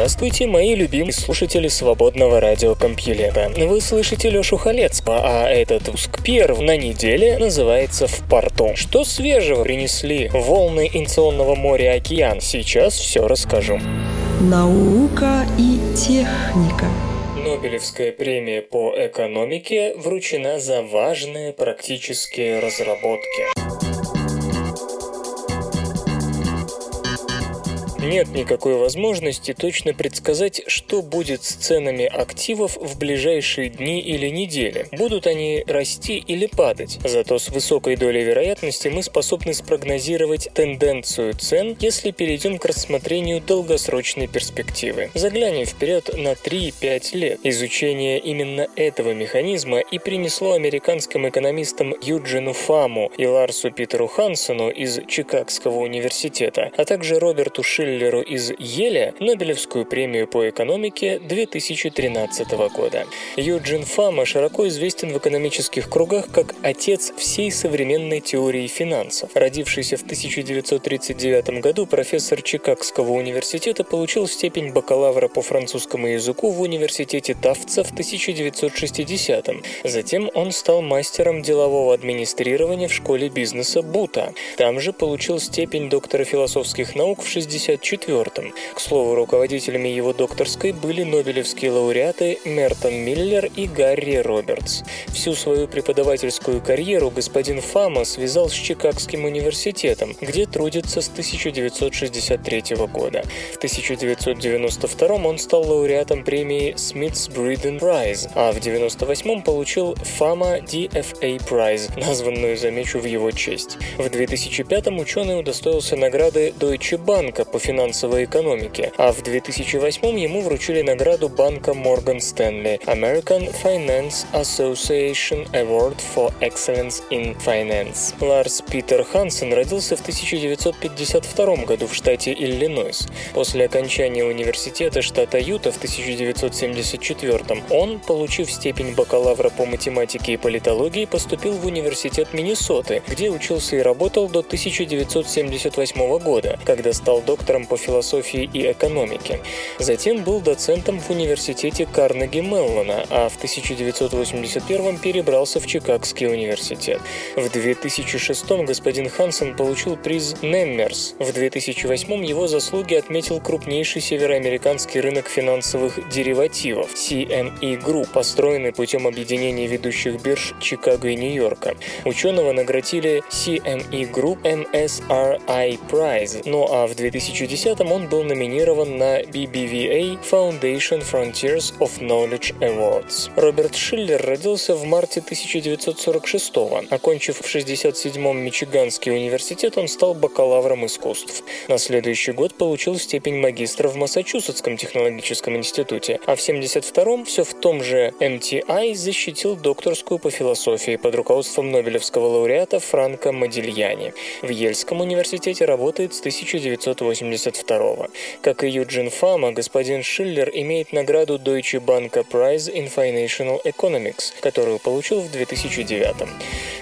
Здравствуйте, мои любимые слушатели свободного радиокомпьюлента. Вы слышите Лёшу Халецкого, а этот выпуск перв на неделе называется «В порту». Что свежего принесли волны инционного моря океан? Сейчас все расскажу. Наука и техника. Нобелевская премия по экономике вручена за важные практические разработки. Нет никакой возможности точно предсказать, что будет с ценами активов в ближайшие дни или недели. Будут они расти или падать. Зато с высокой долей вероятности мы способны спрогнозировать тенденцию цен, если перейдем к рассмотрению долгосрочной перспективы. Заглянем вперед на 3-5 лет. Изучение именно этого механизма и принесло американским экономистам Юджину Фаму и Ларсу Питеру Хансену из Чикагского университета, а также Роберту Шиллеру Шиллеру из Еля Нобелевскую премию по экономике 2013 года. Юджин Фама широко известен в экономических кругах как отец всей современной теории финансов. Родившийся в 1939 году профессор Чикагского университета получил степень бакалавра по французскому языку в университете Тафтса в 1960 -м. Затем он стал мастером делового администрирования в школе бизнеса Бута. Там же получил степень доктора философских наук в 60 1994. К слову, руководителями его докторской были нобелевские лауреаты Мертон Миллер и Гарри Робертс. Всю свою преподавательскую карьеру господин Фама связал с Чикагским университетом, где трудится с 1963 года. В 1992 он стал лауреатом премии Smith's Breeden Prize, а в 1998 получил Фама DFA Prize, названную, замечу, в его честь. В 2005 ученый удостоился награды Deutsche Bank по финансовой экономике, а в 2008 ему вручили награду банка Morgan Stanley American Finance Association Award for Excellence in Finance. Ларс Питер Хансен родился в 1952 году в штате Иллинойс. После окончания университета штата Юта в 1974 он, получив степень бакалавра по математике и политологии, поступил в университет Миннесоты, где учился и работал до 1978 года, когда стал доктором доктором по философии и экономике. Затем был доцентом в университете Карнеги Меллона, а в 1981 перебрался в Чикагский университет. В 2006 господин Хансен получил приз Неммерс. В 2008 его заслуги отметил крупнейший североамериканский рынок финансовых деривативов CME Group, построенный путем объединения ведущих бирж Чикаго и Нью-Йорка. Ученого наградили CME Group MSRI Prize, ну а в 2010 2010 он был номинирован на BBVA Foundation Frontiers of Knowledge Awards. Роберт Шиллер родился в марте 1946 -го. Окончив в 67-м Мичиганский университет, он стал бакалавром искусств. На следующий год получил степень магистра в Массачусетском технологическом институте, а в 72-м все в том же MTI защитил докторскую по философии под руководством Нобелевского лауреата Франка Модильяни. В Ельском университете работает с 1980 1972 Как и Юджин Фама, господин Шиллер имеет награду Deutsche Bank Prize in Financial Economics, которую получил в 2009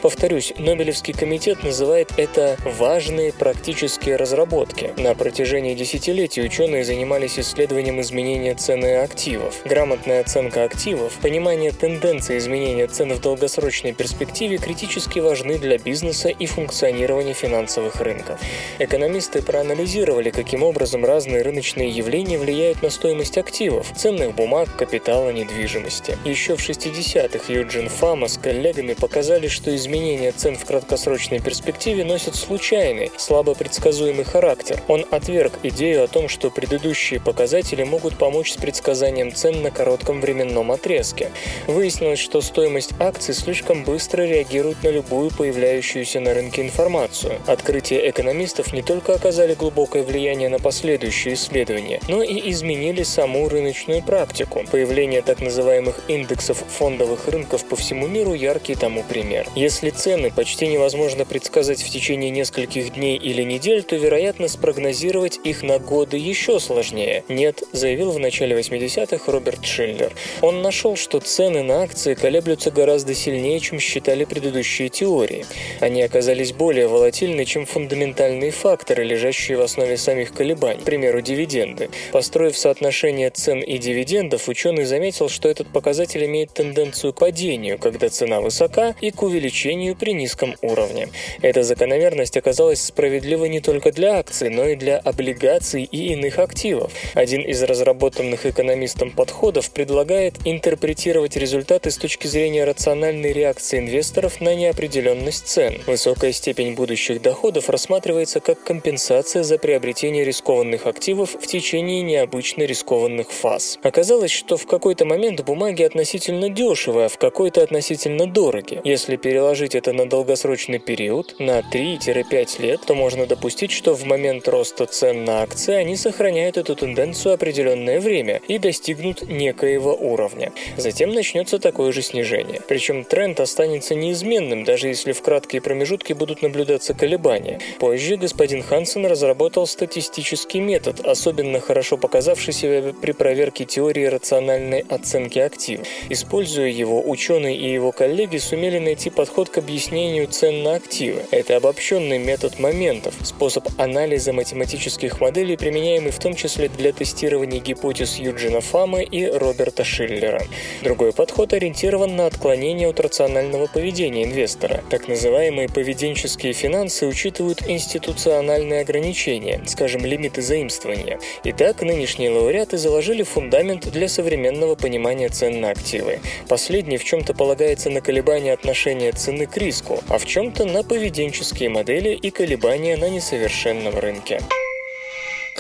Повторюсь, Нобелевский комитет называет это «важные практические разработки». На протяжении десятилетий ученые занимались исследованием изменения цены активов. Грамотная оценка активов, понимание тенденции изменения цен в долгосрочной перспективе критически важны для бизнеса и функционирования финансовых рынков. Экономисты проанализировали, каким образом разные рыночные явления влияют на стоимость активов, ценных бумаг, капитала, недвижимости. Еще в 60-х Юджин Фама с коллегами показали, что изменения цен в краткосрочной перспективе носят случайный, слабо предсказуемый характер. Он отверг идею о том, что предыдущие показатели могут помочь с предсказанием цен на коротком временном отрезке. Выяснилось, что стоимость акций слишком быстро реагирует на любую появляющуюся на рынке информацию. Открытия экономистов не только оказали глубокое влияние влияние на последующие исследования, но и изменили саму рыночную практику. Появление так называемых индексов фондовых рынков по всему миру яркий тому пример. Если цены почти невозможно предсказать в течение нескольких дней или недель, то, вероятно, спрогнозировать их на годы еще сложнее. Нет, заявил в начале 80-х Роберт Шиллер. Он нашел, что цены на акции колеблются гораздо сильнее, чем считали предыдущие теории. Они оказались более волатильны, чем фундаментальные факторы, лежащие в основе самих колебаний, к примеру, дивиденды. Построив соотношение цен и дивидендов, ученый заметил, что этот показатель имеет тенденцию к падению, когда цена высока, и к увеличению при низком уровне. Эта закономерность оказалась справедлива не только для акций, но и для облигаций и иных активов. Один из разработанных экономистом подходов предлагает интерпретировать результаты с точки зрения рациональной реакции инвесторов на неопределенность цен. Высокая степень будущих доходов рассматривается как компенсация за приобретение рискованных активов в течение необычно рискованных фаз. Оказалось, что в какой-то момент бумаги относительно дешевы, а в какой-то относительно дороги. Если переложить это на долгосрочный период, на 3-5 лет, то можно допустить, что в момент роста цен на акции они сохраняют эту тенденцию определенное время и достигнут некоего уровня. Затем начнется такое же снижение. Причем тренд останется неизменным, даже если в краткие промежутки будут наблюдаться колебания. Позже господин Хансен разработал статистический метод, особенно хорошо показавший себя при проверке теории рациональной оценки активов. Используя его, ученый и его коллеги сумели найти подход к объяснению цен на активы. Это обобщенный метод моментов, способ анализа математических моделей, применяемый в том числе для тестирования гипотез Юджина Фама и Роберта Шиллера. Другой подход ориентирован на отклонение от рационального поведения инвестора. Так называемые поведенческие финансы учитывают институциональные ограничения, скажем, лимиты заимствования. Итак, нынешние лауреаты заложили фундамент для современного понимания цен на активы. Последний в чем-то полагается на колебания отношения цены к риску, а в чем-то на поведенческие модели и колебания на несовершенном рынке.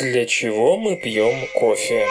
Для чего мы пьем кофе?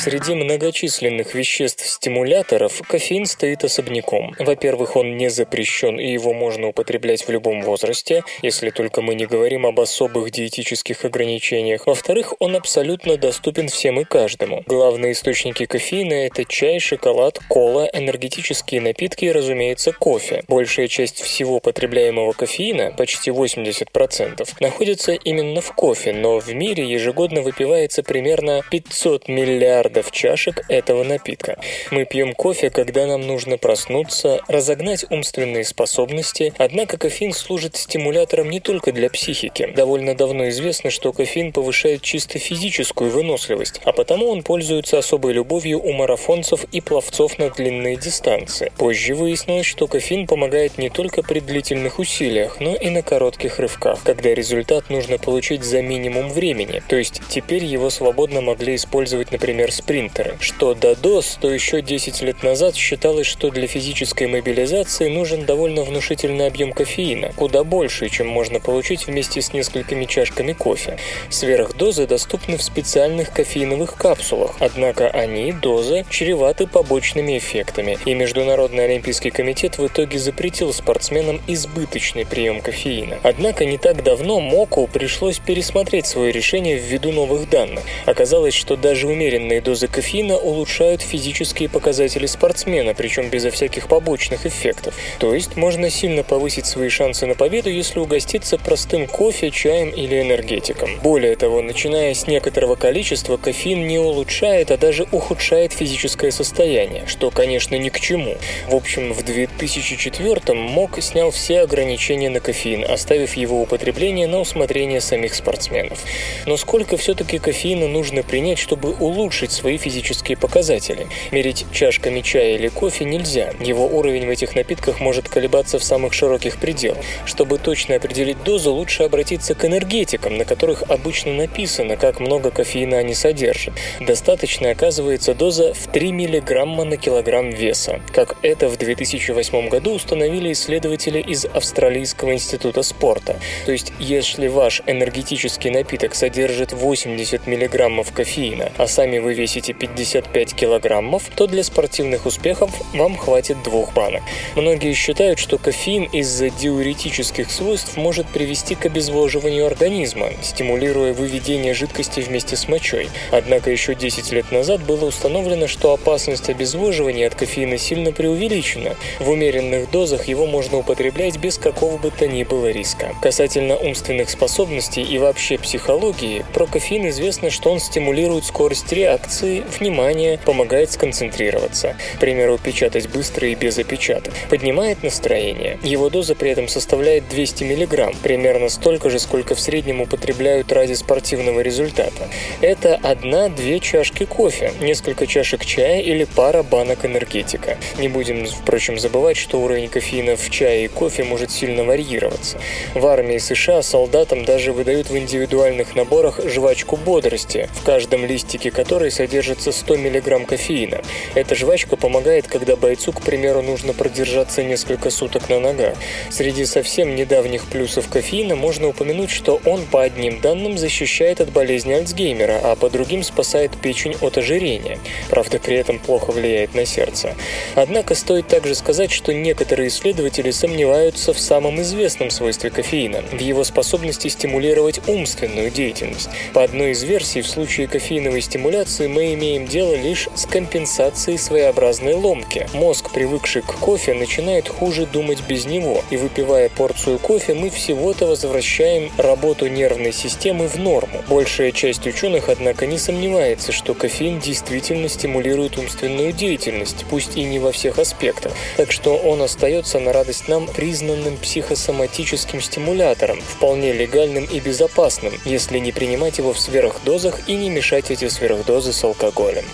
Среди многочисленных веществ-стимуляторов кофеин стоит особняком. Во-первых, он не запрещен и его можно употреблять в любом возрасте, если только мы не говорим об особых диетических ограничениях. Во-вторых, он абсолютно доступен всем и каждому. Главные источники кофеина – это чай, шоколад, кола, энергетические напитки и, разумеется, кофе. Большая часть всего потребляемого кофеина, почти 80%, находится именно в кофе, но в мире ежегодно выпивается примерно 500 миллиардов миллиардов чашек этого напитка. Мы пьем кофе, когда нам нужно проснуться, разогнать умственные способности, однако кофеин служит стимулятором не только для психики. Довольно давно известно, что кофеин повышает чисто физическую выносливость, а потому он пользуется особой любовью у марафонцев и пловцов на длинные дистанции. Позже выяснилось, что кофеин помогает не только при длительных усилиях, но и на коротких рывках, когда результат нужно получить за минимум времени, то есть теперь его свободно могли использовать, например, спринтеры. Что до DOS, то еще 10 лет назад считалось, что для физической мобилизации нужен довольно внушительный объем кофеина, куда больше, чем можно получить вместе с несколькими чашками кофе. Сверхдозы доступны в специальных кофеиновых капсулах, однако они, дозы, чреваты побочными эффектами, и Международный олимпийский комитет в итоге запретил спортсменам избыточный прием кофеина. Однако не так давно МОКу пришлось пересмотреть свое решение ввиду новых данных. Оказалось, что даже умеренные дозы кофеина улучшают физические показатели спортсмена, причем безо всяких побочных эффектов. То есть можно сильно повысить свои шансы на победу, если угоститься простым кофе, чаем или энергетиком. Более того, начиная с некоторого количества, кофеин не улучшает, а даже ухудшает физическое состояние, что, конечно, ни к чему. В общем, в 2004 МОК снял все ограничения на кофеин, оставив его употребление на усмотрение самих спортсменов. Но сколько все-таки кофеина нужно принять, чтобы улучшить свои физические показатели. Мерить чашками чая или кофе нельзя. Его уровень в этих напитках может колебаться в самых широких пределах. Чтобы точно определить дозу, лучше обратиться к энергетикам, на которых обычно написано, как много кофеина они содержат. Достаточно оказывается доза в 3 мг на килограмм веса. Как это в 2008 году установили исследователи из Австралийского института спорта. То есть, если ваш энергетический напиток содержит 80 мг кофеина, а сами вы весите весите 55 килограммов, то для спортивных успехов вам хватит двух банок. Многие считают, что кофеин из-за диуретических свойств может привести к обезвоживанию организма, стимулируя выведение жидкости вместе с мочой. Однако еще 10 лет назад было установлено, что опасность обезвоживания от кофеина сильно преувеличена. В умеренных дозах его можно употреблять без какого бы то ни было риска. Касательно умственных способностей и вообще психологии, про кофеин известно, что он стимулирует скорость реакции, внимание, помогает сконцентрироваться. К примеру, печатать быстро и без опечаток. Поднимает настроение. Его доза при этом составляет 200 мг, примерно столько же, сколько в среднем употребляют ради спортивного результата. Это одна-две чашки кофе, несколько чашек чая или пара банок энергетика. Не будем, впрочем, забывать, что уровень кофеина в чае и кофе может сильно варьироваться. В армии США солдатам даже выдают в индивидуальных наборах жвачку бодрости, в каждом листике которой содержится 100 мг кофеина. Эта жвачка помогает, когда бойцу, к примеру, нужно продержаться несколько суток на ногах. Среди совсем недавних плюсов кофеина можно упомянуть, что он по одним данным защищает от болезни Альцгеймера, а по другим спасает печень от ожирения. Правда, при этом плохо влияет на сердце. Однако стоит также сказать, что некоторые исследователи сомневаются в самом известном свойстве кофеина – в его способности стимулировать умственную деятельность. По одной из версий, в случае кофеиновой стимуляции мы имеем дело лишь с компенсацией своеобразной ломки. Мозг, привыкший к кофе, начинает хуже думать без него, и выпивая порцию кофе, мы всего-то возвращаем работу нервной системы в норму. Большая часть ученых, однако, не сомневается, что кофеин действительно стимулирует умственную деятельность, пусть и не во всех аспектах, так что он остается на радость нам признанным психосоматическим стимулятором, вполне легальным и безопасным, если не принимать его в сверхдозах и не мешать эти сверхдозы с алкоголем.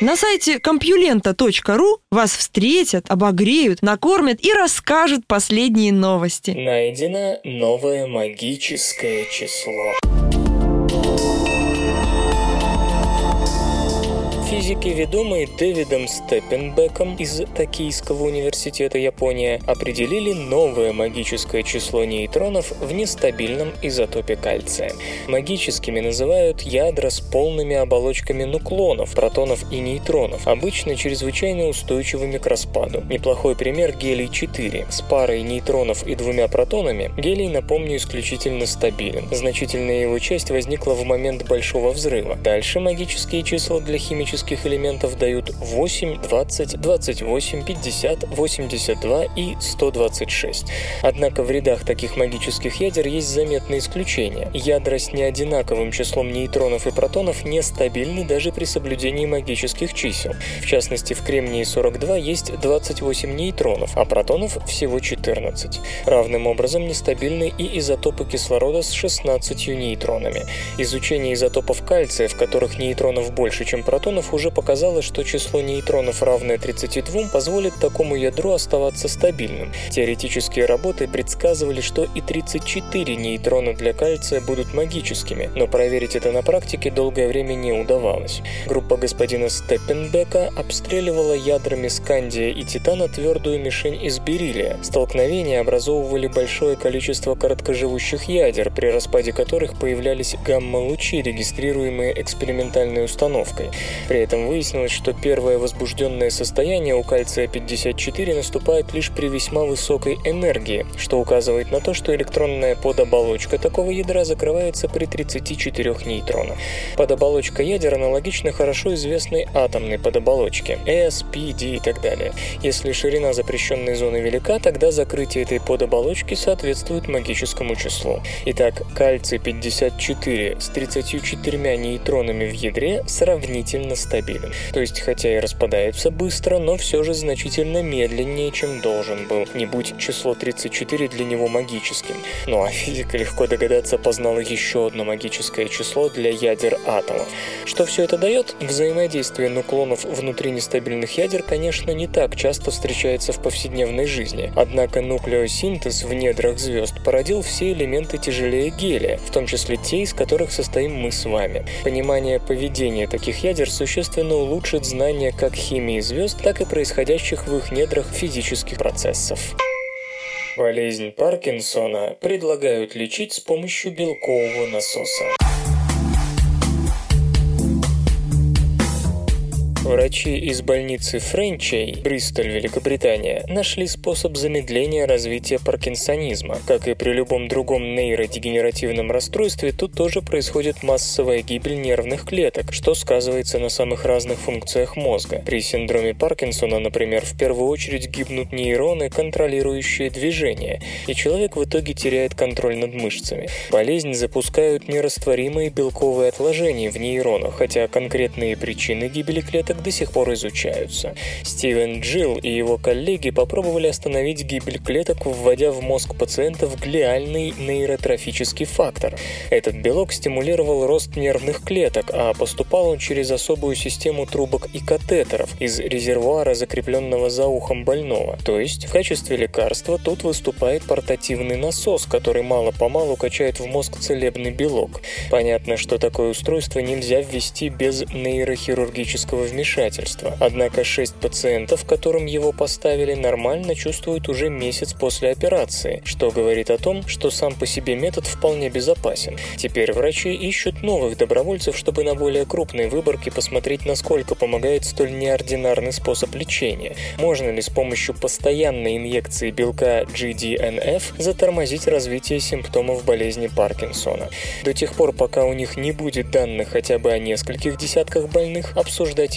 На сайте компьюлента.ру вас встретят, обогреют, накормят и расскажут последние новости. Найдено новое магическое число. Физики, ведомые Дэвидом Степпенбеком из Токийского университета Япония, определили новое магическое число нейтронов в нестабильном изотопе кальция. Магическими называют ядра с полными оболочками нуклонов, протонов и нейтронов, обычно чрезвычайно устойчивыми к распаду. Неплохой пример гелий-4. С парой нейтронов и двумя протонами гелий, напомню, исключительно стабилен. Значительная его часть возникла в момент Большого взрыва. Дальше магические числа для химических химических элементов дают 8, 20, 28, 50, 82 и 126. Однако в рядах таких магических ядер есть заметные исключения. Ядра с неодинаковым числом нейтронов и протонов нестабильны даже при соблюдении магических чисел. В частности, в кремнии-42 есть 28 нейтронов, а протонов всего 14. Равным образом нестабильны и изотопы кислорода с 16 нейтронами. Изучение изотопов кальция, в которых нейтронов больше, чем протонов, уже показало, что число нейтронов, равное 32, позволит такому ядру оставаться стабильным. Теоретические работы предсказывали, что и 34 нейтрона для кальция будут магическими, но проверить это на практике долгое время не удавалось. Группа господина Степпенбека обстреливала ядрами скандия и титана твердую мишень из бериллия. Столкновения образовывали большое количество короткоживущих ядер, при распаде которых появлялись гамма-лучи, регистрируемые экспериментальной установкой. При этом выяснилось, что первое возбужденное состояние у кальция-54 наступает лишь при весьма высокой энергии, что указывает на то, что электронная подоболочка такого ядра закрывается при 34 нейтронах. Подоболочка ядер аналогична хорошо известной атомной подоболочке S, P, D и так далее. Если ширина запрещенной зоны велика, тогда закрытие этой подоболочки соответствует магическому числу. Итак, кальций-54 с 34 нейтронами в ядре сравнительно стабилен. То есть, хотя и распадается быстро, но все же значительно медленнее, чем должен был, не будь число 34 для него магическим. Ну а физика, легко догадаться, познала еще одно магическое число для ядер атомов. Что все это дает? Взаимодействие нуклонов внутри нестабильных ядер, конечно, не так часто встречается в повседневной жизни. Однако нуклеосинтез в недрах звезд породил все элементы тяжелее гелия, в том числе те, из которых состоим мы с вами. Понимание поведения таких ядер существенно улучшит знания как химии звезд, так и происходящих в их недрах физических процессов. Болезнь Паркинсона предлагают лечить с помощью белкового насоса. Врачи из больницы Френчей, Бристоль, Великобритания, нашли способ замедления развития паркинсонизма. Как и при любом другом нейродегенеративном расстройстве, тут тоже происходит массовая гибель нервных клеток, что сказывается на самых разных функциях мозга. При синдроме Паркинсона, например, в первую очередь гибнут нейроны, контролирующие движение, и человек в итоге теряет контроль над мышцами. Болезнь запускают нерастворимые белковые отложения в нейронах, хотя конкретные причины гибели клеток до сих пор изучаются. Стивен Джилл и его коллеги попробовали остановить гибель клеток, вводя в мозг пациентов глиальный нейротрофический фактор. Этот белок стимулировал рост нервных клеток, а поступал он через особую систему трубок и катетеров из резервуара, закрепленного за ухом больного. То есть в качестве лекарства тут выступает портативный насос, который мало-помалу качает в мозг целебный белок. Понятно, что такое устройство нельзя ввести без нейрохирургического вмешательства. Однако 6 пациентов, которым его поставили, нормально чувствуют уже месяц после операции, что говорит о том, что сам по себе метод вполне безопасен. Теперь врачи ищут новых добровольцев, чтобы на более крупной выборке посмотреть, насколько помогает столь неординарный способ лечения. Можно ли с помощью постоянной инъекции белка GDNF затормозить развитие симптомов болезни Паркинсона. До тех пор, пока у них не будет данных хотя бы о нескольких десятках больных, обсуждать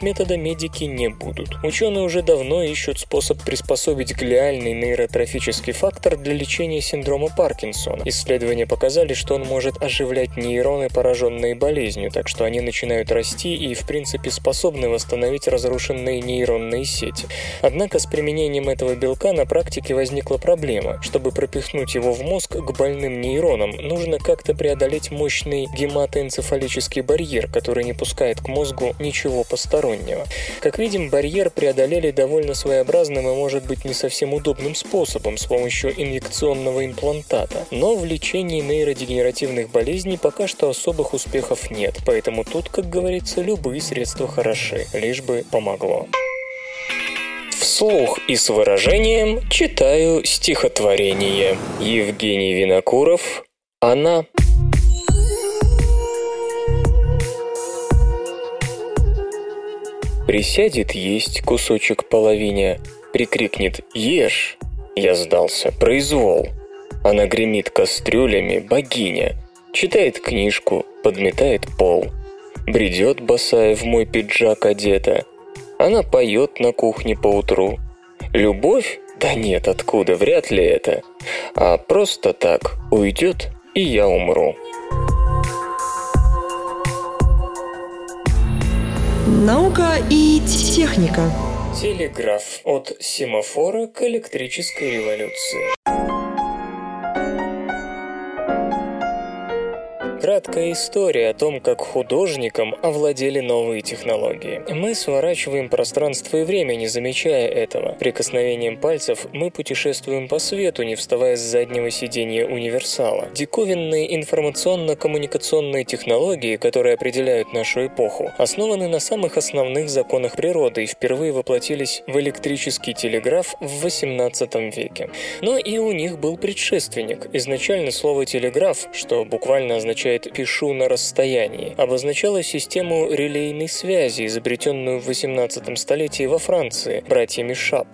метода медики не будут. Ученые уже давно ищут способ приспособить глиальный нейротрофический фактор для лечения синдрома Паркинсона. Исследования показали, что он может оживлять нейроны, пораженные болезнью, так что они начинают расти и, в принципе, способны восстановить разрушенные нейронные сети. Однако с применением этого белка на практике возникла проблема. Чтобы пропихнуть его в мозг к больным нейронам, нужно как-то преодолеть мощный гематоэнцефалический барьер, который не пускает к мозгу ничего постороннего. Как видим, барьер преодолели довольно своеобразным и может быть не совсем удобным способом с помощью инъекционного имплантата. Но в лечении нейродегенеративных болезней пока что особых успехов нет, поэтому тут, как говорится, любые средства хороши, лишь бы помогло. Вслух и с выражением читаю стихотворение. Евгений Винокуров «Она». Присядет есть кусочек половине, прикрикнет «Ешь!» Я сдался, произвол. Она гремит кастрюлями, богиня. Читает книжку, подметает пол. Бредет босая в мой пиджак одета. Она поет на кухне поутру. Любовь? Да нет, откуда, вряд ли это. А просто так уйдет, и я умру. Наука и техника. Телеграф от семафора к электрической революции. Краткая история о том, как художникам овладели новые технологии. Мы сворачиваем пространство и время, не замечая этого. Прикосновением пальцев мы путешествуем по свету, не вставая с заднего сиденья универсала. Диковинные информационно-коммуникационные технологии, которые определяют нашу эпоху, основаны на самых основных законах природы и впервые воплотились в электрический телеграф в XVIII веке. Но и у них был предшественник. Изначально слово «телеграф», что буквально означает означает «пишу на расстоянии», обозначала систему релейной связи, изобретенную в 18 столетии во Франции братьями Шап.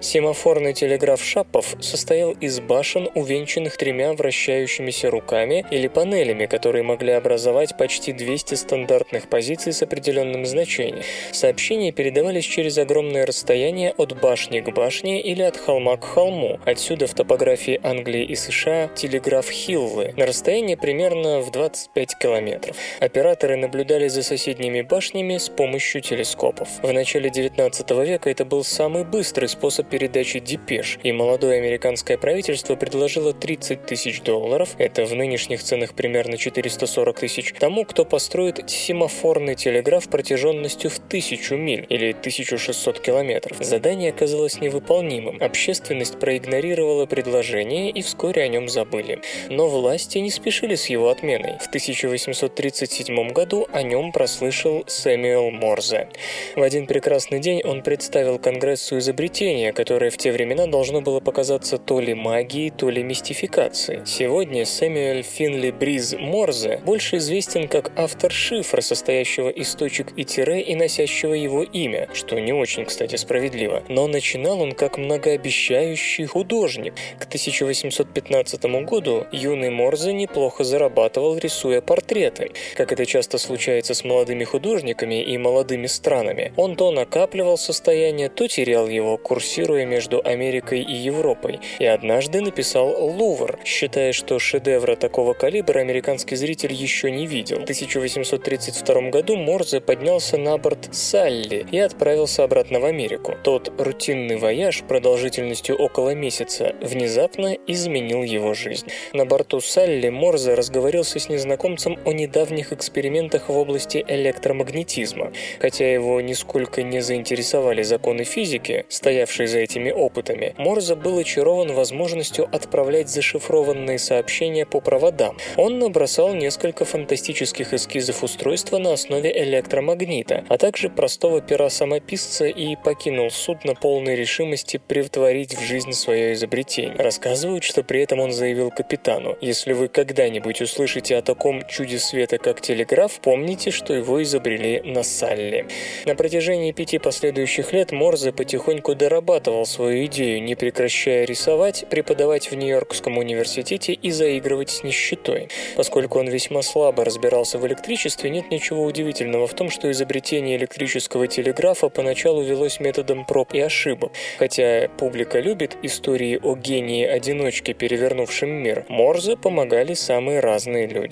Семафорный телеграф Шапов состоял из башен, увенчанных тремя вращающимися руками или панелями, которые могли образовать почти 200 стандартных позиций с определенным значением. Сообщения передавались через огромное расстояние от башни к башне или от холма к холму. Отсюда в топографии Англии и США телеграф Хиллы на расстоянии примерно в 20 25 километров. Операторы наблюдали за соседними башнями с помощью телескопов. В начале 19 века это был самый быстрый способ передачи депеш, и молодое американское правительство предложило 30 тысяч долларов, это в нынешних ценах примерно 440 тысяч, тому, кто построит семафорный телеграф протяженностью в тысячу миль или 1600 километров. Задание оказалось невыполнимым. Общественность проигнорировала предложение и вскоре о нем забыли. Но власти не спешили с его отменой. В 1837 году о нем прослышал Сэмюэл Морзе. В один прекрасный день он представил Конгрессу изобретение, которое в те времена должно было показаться то ли магией, то ли мистификацией. Сегодня Сэмюэль Финли Бриз Морзе больше известен как автор шифра, состоящего из точек и тире и носящего его имя, что не очень, кстати, справедливо. Но начинал он как многообещающий художник. К 1815 году юный Морзе неплохо зарабатывал, рисуя портреты. Как это часто случается с молодыми художниками и молодыми странами, он то накапливал состояние, то терял его, курсируя между Америкой и Европой. И однажды написал «Лувр», считая, что шедевра такого калибра американский зритель еще не видел. В 1832 году Морзе поднялся на борт «Салли» и отправился обратно в Америку. Тот рутинный вояж продолжительностью около месяца внезапно изменил его жизнь. На борту «Салли» Морзе разговорился с незнакомцем о недавних экспериментах в области электромагнетизма. Хотя его нисколько не заинтересовали законы физики, стоявшие за этими опытами, Морзе был очарован возможностью отправлять зашифрованные сообщения по проводам. Он набросал несколько фантастических эскизов устройства на основе электромагнита, а также простого пера самописца и покинул судно полной решимости превтворить в жизнь свое изобретение. Рассказывают, что при этом он заявил капитану, если вы когда-нибудь услышите о таком чуде света, как телеграф, помните, что его изобрели на Салли. На протяжении пяти последующих лет Морзе потихоньку дорабатывал свою идею, не прекращая рисовать, преподавать в Нью-Йоркском университете и заигрывать с нищетой. Поскольку он весьма слабо разбирался в электричестве, нет ничего удивительного в том, что изобретение электрического телеграфа поначалу велось методом проб и ошибок. Хотя публика любит истории о гении-одиночке, перевернувшем мир, Морзе помогали самые разные люди.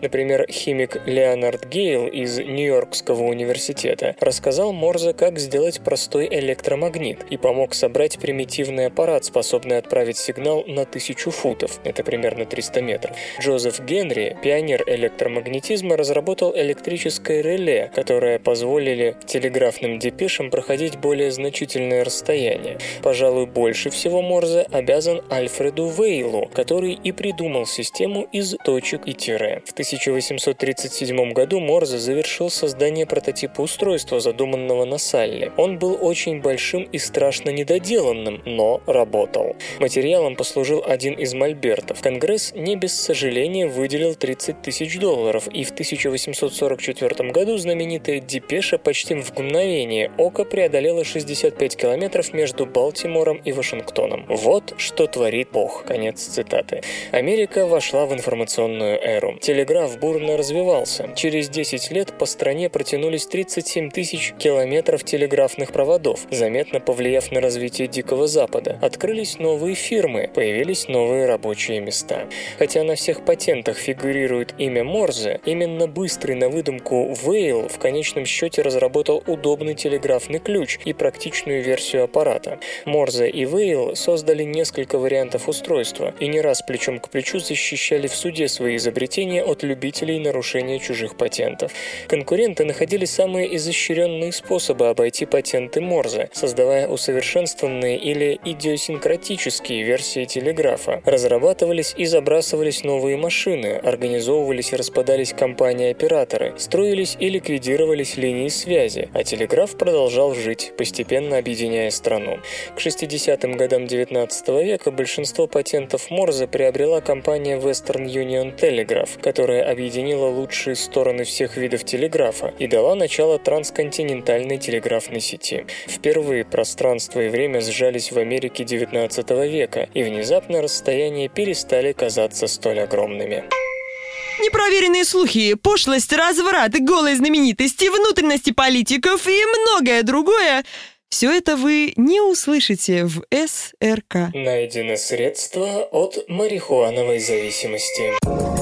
Например, химик Леонард Гейл из Нью-Йоркского университета рассказал Морзе, как сделать простой электромагнит и помог собрать примитивный аппарат, способный отправить сигнал на тысячу футов, это примерно 300 метров. Джозеф Генри, пионер электромагнетизма, разработал электрическое реле, которое позволили телеграфным депешам проходить более значительное расстояние. Пожалуй, больше всего Морзе обязан Альфреду Вейлу, который и придумал систему из точек и тире. В 1837 году Морзе завершил создание прототипа устройства, задуманного на Салле. Он был очень большим и страшно недоделанным, но работал. Материалом послужил один из мольбертов. Конгресс не без сожаления выделил 30 тысяч долларов, и в 1844 году знаменитая депеша почти в мгновение ока преодолела 65 километров между Балтимором и Вашингтоном. Вот что творит Бог. Конец цитаты. Америка вошла в информационную эру. Телеграф бурно развивался. Через 10 лет по стране протянулись 37 тысяч километров телеграфных проводов, заметно повлияв на развитие Дикого Запада. Открылись новые фирмы, появились новые рабочие места. Хотя на всех патентах фигурирует имя Морзе, именно быстрый на выдумку Вейл в конечном счете разработал удобный телеграфный ключ и практичную версию аппарата. Морзе и Вейл создали несколько вариантов устройства и не раз плечом к плечу защищали в суде свои изобретения от любителей нарушения чужих патентов. Конкуренты находили самые изощренные способы обойти патенты Морзе, создавая усовершенствованные или идиосинкратические версии телеграфа. Разрабатывались и забрасывались новые машины, организовывались и распадались компании-операторы, строились и ликвидировались линии связи, а телеграф продолжал жить, постепенно объединяя страну. К 60-м годам 19 века большинство патентов Морзе приобрела компания Western Union Telegraph, которая объединила лучшие стороны всех видов телеграфа и дала начало трансконтинентальной телеграфной сети. Впервые пространство и время сжались в Америке 19 века, и внезапно расстояния перестали казаться столь огромными. Непроверенные слухи, пошлость, разврат, голые знаменитости, внутренности политиков и многое другое – все это вы не услышите в СРК. Найдено средства от марихуановой зависимости.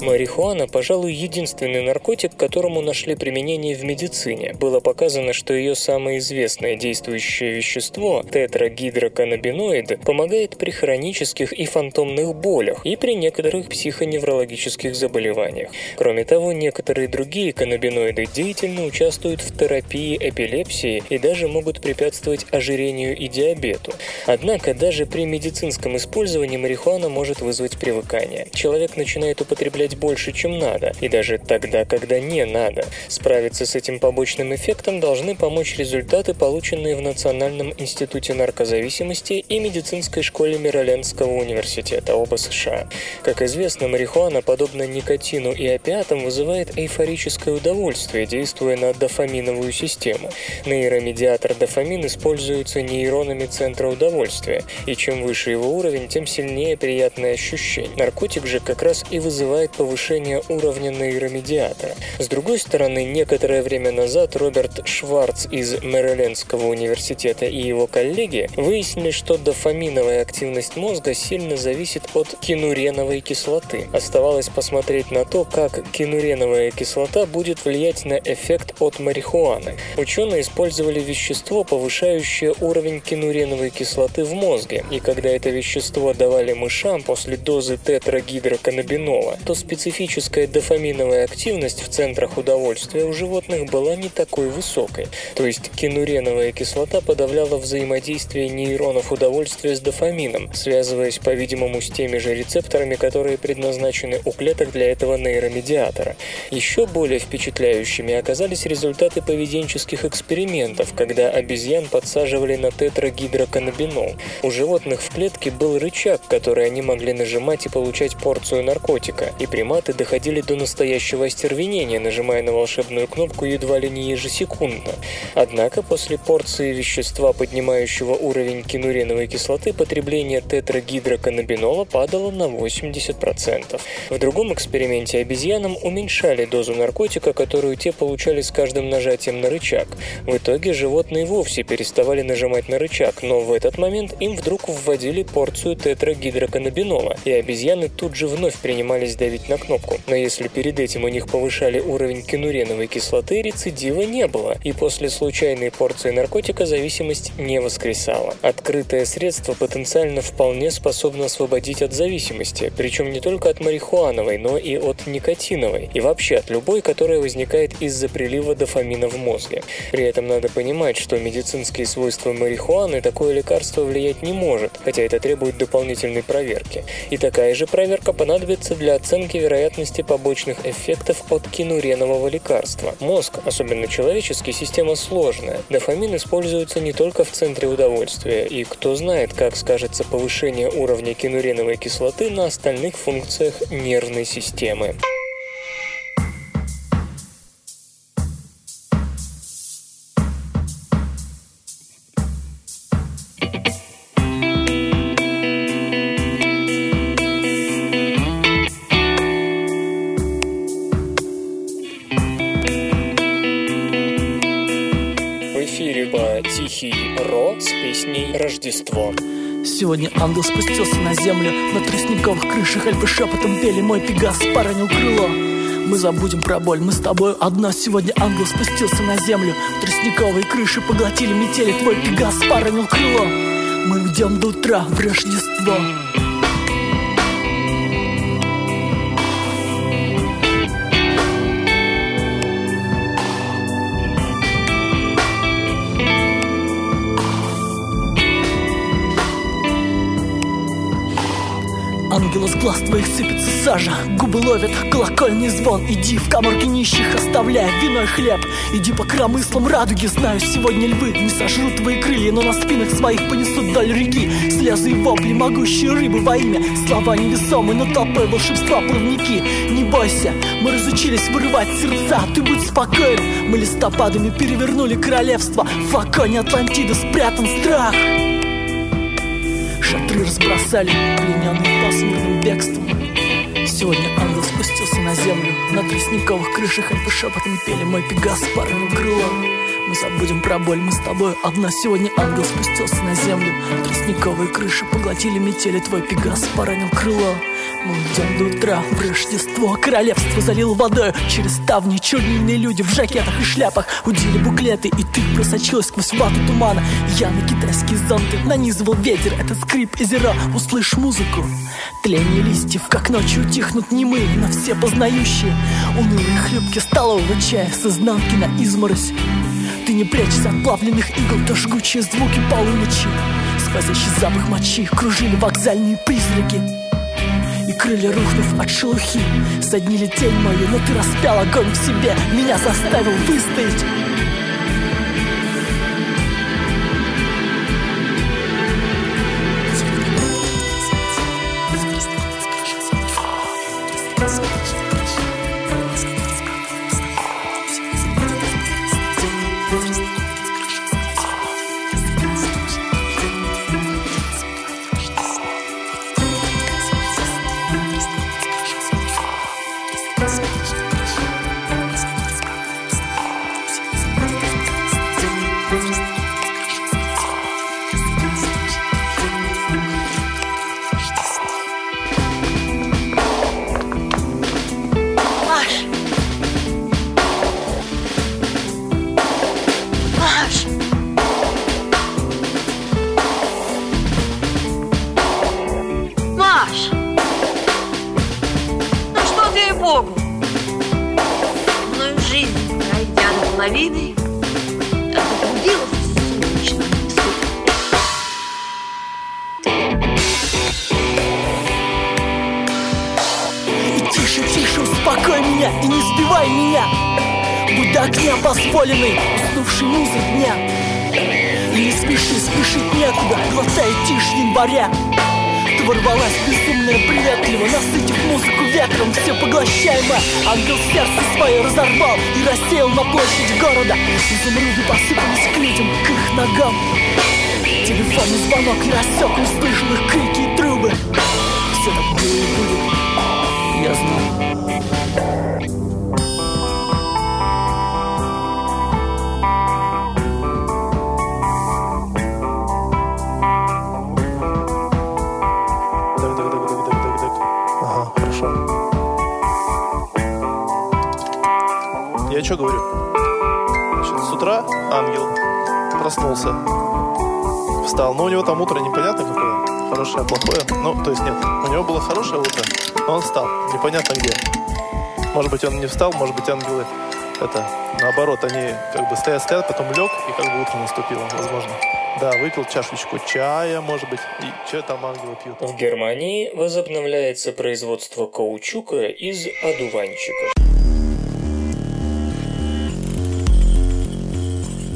Марихуана, пожалуй, единственный наркотик, которому нашли применение в медицине. Было показано, что ее самое известное действующее вещество, тетрагидроканнабиноид, помогает при хронических и фантомных болях и при некоторых психоневрологических заболеваниях. Кроме того, некоторые другие каннабиноиды деятельно участвуют в терапии эпилепсии и даже могут препятствовать ожирению и диабету. Однако даже при медицинском использовании марихуана может вызвать привыкание. Человек начинает употреблять больше, чем надо, и даже тогда, когда не надо. Справиться с этим побочным эффектом должны помочь результаты, полученные в Национальном институте наркозависимости и медицинской школе Миролендского университета, оба США. Как известно, марихуана, подобно никотину и опиатам, вызывает эйфорическое удовольствие, действуя на дофаминовую систему. Нейромедиатор дофамин используется нейронами центра удовольствия, и чем выше его уровень, тем сильнее приятное ощущение. Наркотик же как раз и вызывает повышение уровня нейромедиатора. С другой стороны, некоторое время назад Роберт Шварц из Мэрилендского университета и его коллеги выяснили, что дофаминовая активность мозга сильно зависит от кинуреновой кислоты. Оставалось посмотреть на то, как кинуреновая кислота будет влиять на эффект от марихуаны. Ученые использовали вещество, повышающее уровень кинуреновой кислоты в мозге, и когда это вещество давали мышам после дозы тетрагидроканнабинола, то специфическая дофаминовая активность в центрах удовольствия у животных была не такой высокой. То есть кинуреновая кислота подавляла взаимодействие нейронов удовольствия с дофамином, связываясь, по-видимому, с теми же рецепторами, которые предназначены у клеток для этого нейромедиатора. Еще более впечатляющими оказались результаты поведенческих экспериментов, когда обезьян подсаживали на тетрагидроканабинол. У животных в клетке был рычаг, который они могли нажимать и получать порцию наркотика, и приматы доходили до настоящего остервенения, нажимая на волшебную кнопку едва ли не ежесекундно. Однако после порции вещества, поднимающего уровень кинуреновой кислоты, потребление тетрагидроканабинола падало на 80%. В другом эксперименте обезьянам уменьшали дозу наркотика, которую те получали с каждым нажатием на рычаг. В итоге животные вовсе переставали нажимать на рычаг, но в этот момент им вдруг вводили порцию тетрагидроканабинола, и обезьяны тут же вновь принимались давить на кнопку. Но если перед этим у них повышали уровень кинуреновой кислоты, рецидива не было, и после случайной порции наркотика зависимость не воскресала. Открытое средство потенциально вполне способно освободить от зависимости, причем не только от марихуановой, но и от никотиновой, и вообще от любой, которая возникает из-за прилива дофамина в мозге. При этом надо понимать, что медицинские свойства марихуаны такое лекарство влиять не может, хотя это требует дополнительной проверки. И такая же проверка понадобится для оценки вероятности побочных эффектов от кинуренового лекарства. Мозг, особенно человеческий, система сложная. Дофамин используется не только в центре удовольствия, и кто знает, как скажется повышение уровня кинуреновой кислоты на остальных функциях нервной системы. Рождество. Сегодня ангел спустился на землю На тростниковых крышах альфы шепотом пели Мой пегас поранил крыло мы забудем про боль, мы с тобой одно Сегодня ангел спустился на землю Тростниковые крыши поглотили метели. Твой пегас поранил крыло Мы идем до утра в Рождество Глаз твоих сыпется сажа. Губы ловят колокольный звон. Иди в коморки нищих, оставляя виной хлеб. Иди по кромыслам радуги. Знаю, сегодня львы не сожрут твои крылья Но на спинах своих понесут вдоль реки. Слезы и вопли, могущие рыбы во имя. Слова невесомые, но толпой волшебства плавники Не бойся, мы разучились вырывать сердца. Ты будь спокоен, мы листопадами перевернули королевство. В оконе Атлантиды спрятан страх Шатры разбросали, плененные пасмурным бегством Сегодня ангел спустился на землю. На тростниковых крышах альфа шепотом пели. Мой пегас парню крыло Мы забудем про боль, мы с тобой одна. Сегодня ангел спустился на землю. Тростниковые крыши поглотили метели. Твой пегас поранил крыло Идем до утра в Рождество Королевство залил водой. Через ставни чернильные люди в жакетах и шляпах Удили буклеты, и ты просочилась сквозь вату тумана. Я на китайские зонты нанизывал ветер. Этот скрип и зеро, услышь музыку. Тление листьев, как ночью тихнут немые Но все познающие. Унылые хлебки столового чая С изнанки на изморозь. Ты не прячешься от плавленных игл То жгучие звуки полуночи. Сквозящий запах мочи Кружили вокзальные призраки крылья рухнув от шелухи Соднили тень мою, но ты распял огонь в себе Меня заставил выстоять непонятно где. Может быть, он не встал, может быть, ангелы это наоборот, они как бы стоят, стоят, потом лег, и как бы утро наступило, возможно. Да, выпил чашечку чая, может быть, и что там ангелы пьют. В Германии возобновляется производство каучука из одуванчиков.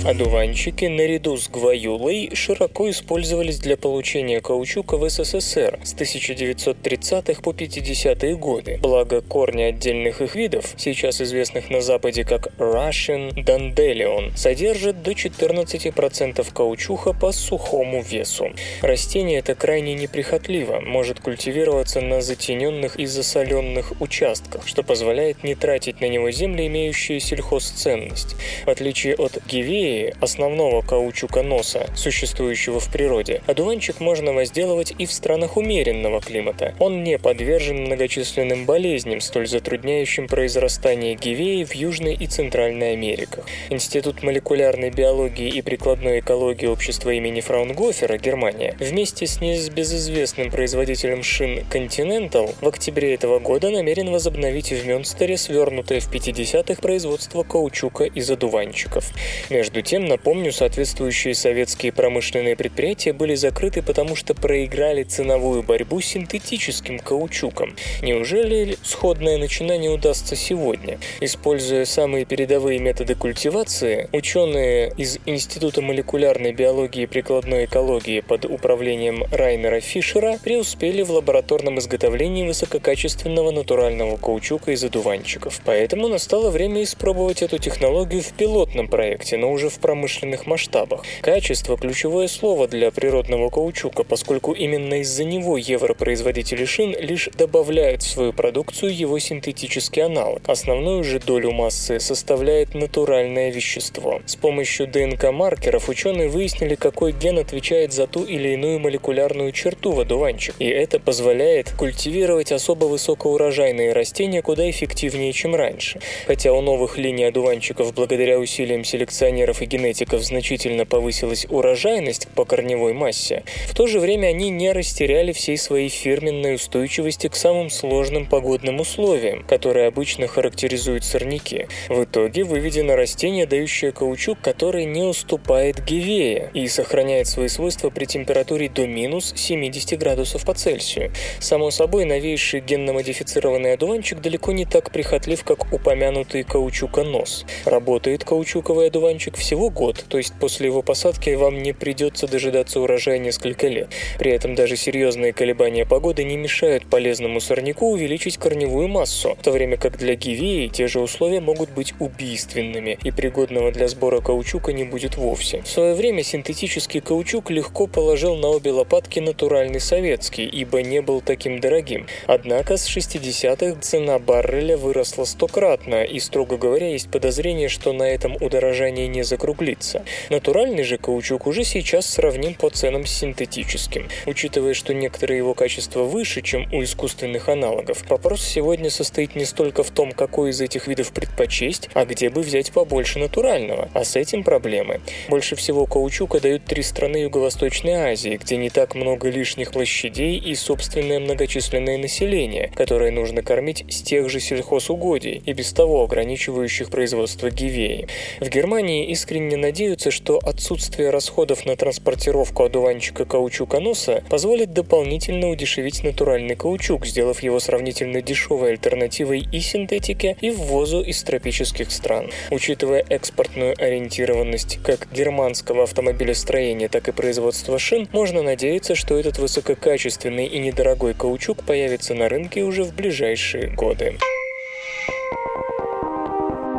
Одуванчики наряду с гваюлой широко использовались для получения каучука в СССР с 1930-х по 50-е годы. Благо корни отдельных их видов, сейчас известных на Западе как Russian Dandelion, содержат до 14% каучуха по сухому весу. Растение это крайне неприхотливо, может культивироваться на затененных и засоленных участках, что позволяет не тратить на него земли, имеющие сельхозценность. В отличие от гивеи, идеи основного каучуконоса, существующего в природе, одуванчик можно возделывать и в странах умеренного климата. Он не подвержен многочисленным болезням, столь затрудняющим произрастание гивеи в Южной и Центральной Америках. Институт молекулярной биологии и прикладной экологии общества имени Фраунгофера, Германия, вместе с небезызвестным производителем шин Continental в октябре этого года намерен возобновить в Мюнстере свернутое в 50-х производство каучука из одуванчиков. Между тем, напомню, соответствующие советские промышленные предприятия были закрыты, потому что проиграли ценовую борьбу с синтетическим каучуком. Неужели сходное начинание удастся сегодня? Используя самые передовые методы культивации, ученые из Института молекулярной биологии и прикладной экологии под управлением Райнера Фишера преуспели в лабораторном изготовлении высококачественного натурального каучука из одуванчиков. Поэтому настало время испробовать эту технологию в пилотном проекте, но уже в промышленных масштабах. Качество – ключевое слово для природного каучука, поскольку именно из-за него европроизводители шин лишь добавляют в свою продукцию его синтетический аналог. Основную же долю массы составляет натуральное вещество. С помощью ДНК-маркеров ученые выяснили, какой ген отвечает за ту или иную молекулярную черту в одуванчик, и это позволяет культивировать особо высокоурожайные растения куда эффективнее, чем раньше. Хотя у новых линий одуванчиков благодаря усилиям селекционеров и генетиков значительно повысилась урожайность по корневой массе, в то же время они не растеряли всей своей фирменной устойчивости к самым сложным погодным условиям, которые обычно характеризуют сорняки. В итоге выведено растение, дающее каучук, который не уступает гивея и сохраняет свои свойства при температуре до минус 70 градусов по Цельсию. Само собой, новейший генно-модифицированный одуванчик далеко не так прихотлив, как упомянутый каучуконос. Работает каучуковый одуванчик всего год, то есть после его посадки вам не придется дожидаться урожая несколько лет. При этом даже серьезные колебания погоды не мешают полезному сорняку увеличить корневую массу, в то время как для гивеи те же условия могут быть убийственными, и пригодного для сбора каучука не будет вовсе. В свое время синтетический каучук легко положил на обе лопатки натуральный советский, ибо не был таким дорогим. Однако с 60-х цена барреля выросла стократно, и, строго говоря, есть подозрение, что на этом удорожание не закруглится. Натуральный же каучук уже сейчас сравним по ценам с синтетическим. Учитывая, что некоторые его качества выше, чем у искусственных аналогов, вопрос сегодня состоит не столько в том, какой из этих видов предпочесть, а где бы взять побольше натурального. А с этим проблемы. Больше всего каучука дают три страны Юго-Восточной Азии, где не так много лишних площадей и собственное многочисленное население, которое нужно кормить с тех же сельхозугодий и без того ограничивающих производство гивеи. В Германии искренне надеются, что отсутствие расходов на транспортировку одуванчика каучуконоса позволит дополнительно удешевить натуральный каучук, сделав его сравнительно дешевой альтернативой и синтетике, и ввозу из тропических стран. Учитывая экспортную ориентированность как германского автомобилестроения, так и производства шин, можно надеяться, что этот высококачественный и недорогой каучук появится на рынке уже в ближайшие годы.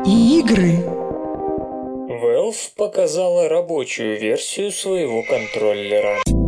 Игры. Valve показала рабочую версию своего контроллера.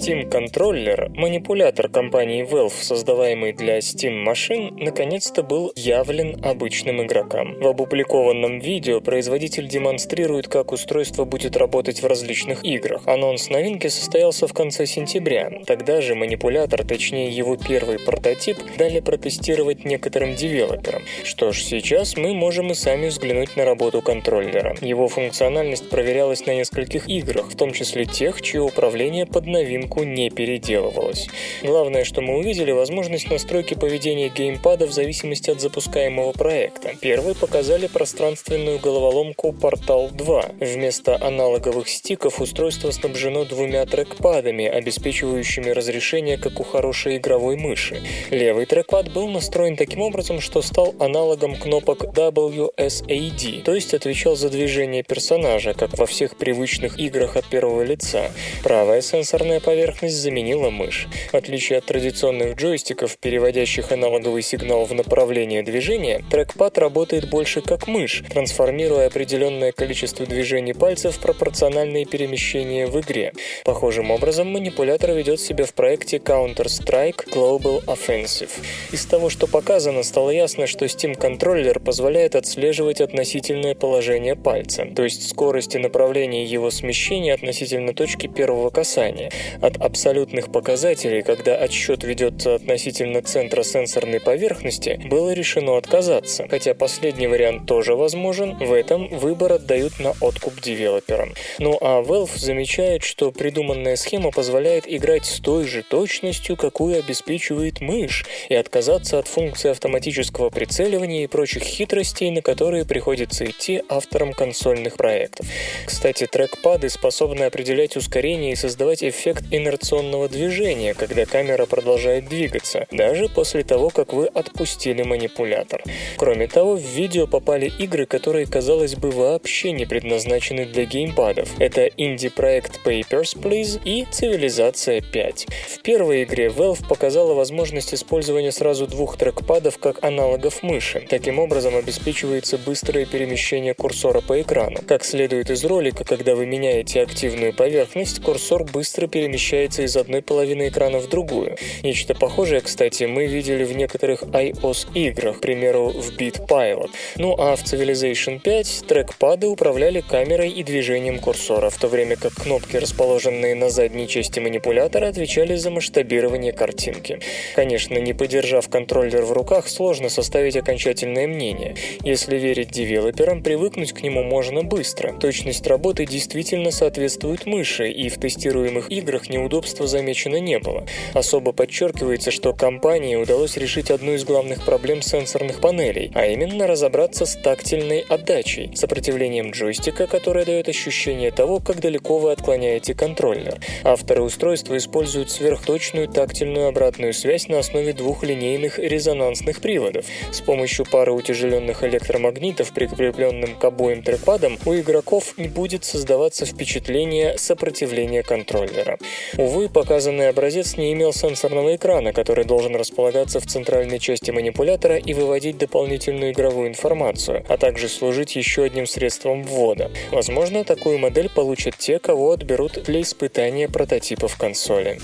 Steam контроллер, манипулятор компании Valve, создаваемый для Steam машин, наконец-то был явлен обычным игрокам. В опубликованном видео производитель демонстрирует, как устройство будет работать в различных играх. Анонс новинки состоялся в конце сентября. Тогда же манипулятор, точнее его первый прототип, дали протестировать некоторым девелоперам. Что ж, сейчас мы можем и сами взглянуть на работу контроллера. Его функциональность проверялась на нескольких играх, в том числе тех, чье управление под новинку не переделывалось. Главное, что мы увидели, возможность настройки поведения геймпада в зависимости от запускаемого проекта. Первые показали пространственную головоломку Portal 2. Вместо аналоговых стиков устройство снабжено двумя трекпадами, обеспечивающими разрешение, как у хорошей игровой мыши. Левый трекпад был настроен таким образом, что стал аналогом кнопок WSAD, то есть отвечал за движение персонажа, как во всех привычных играх от первого лица. Правая сенсорная поверхность заменила мышь. В отличие от традиционных джойстиков, переводящих аналоговый сигнал в направление движения, трекпад работает больше как мышь, трансформируя определенное количество движений пальцев в пропорциональные перемещения в игре. Похожим образом манипулятор ведет себя в проекте Counter-Strike Global Offensive. Из того, что показано, стало ясно, что Steam контроллер позволяет отслеживать относительное положение пальца, то есть скорость и направление его смещения относительно точки первого касания. От абсолютных показателей, когда отсчет ведется относительно центра сенсорной поверхности, было решено отказаться. Хотя последний вариант тоже возможен, в этом выбор отдают на откуп девелоперам. Ну а Valve замечает, что придуманная схема позволяет играть с той же точностью, какую обеспечивает мышь, и отказаться от функции автоматического прицеливания и прочих хитростей, на которые приходится идти авторам консольных проектов. Кстати, трекпады способны определять ускорение и создавать эффект инерционного движения, когда камера продолжает двигаться, даже после того, как вы отпустили манипулятор. Кроме того, в видео попали игры, которые, казалось бы, вообще не предназначены для геймпадов. Это инди-проект Papers, Please и Цивилизация 5. В первой игре Valve показала возможность использования сразу двух трекпадов как аналогов мыши. Таким образом обеспечивается быстрое перемещение курсора по экрану. Как следует из ролика, когда вы меняете активную поверхность, курсор быстро перемещается из одной половины экрана в другую. Нечто похожее, кстати, мы видели в некоторых iOS-играх, к примеру, в Beat Pilot. Ну а в Civilization 5 трекпады управляли камерой и движением курсора, в то время как кнопки, расположенные на задней части манипулятора, отвечали за масштабирование картинки. Конечно, не подержав контроллер в руках, сложно составить окончательное мнение. Если верить девелоперам, привыкнуть к нему можно быстро. Точность работы действительно соответствует мыши, и в тестируемых играх неудобства замечено не было. Особо подчеркивается, что компании удалось решить одну из главных проблем сенсорных панелей, а именно разобраться с тактильной отдачей, сопротивлением джойстика, которое дает ощущение того, как далеко вы отклоняете контроллер. Авторы устройства используют сверхточную тактильную обратную связь на основе двух линейных резонансных приводов. С помощью пары утяжеленных электромагнитов, прикрепленным к обоим трекпадам, у игроков не будет создаваться впечатление сопротивления контроллера. Увы, показанный образец не имел сенсорного экрана, который должен располагаться в центральной части манипулятора и выводить дополнительную игровую информацию, а также служить еще одним средством ввода. Возможно, такую модель получат те, кого отберут для испытания прототипов консоли.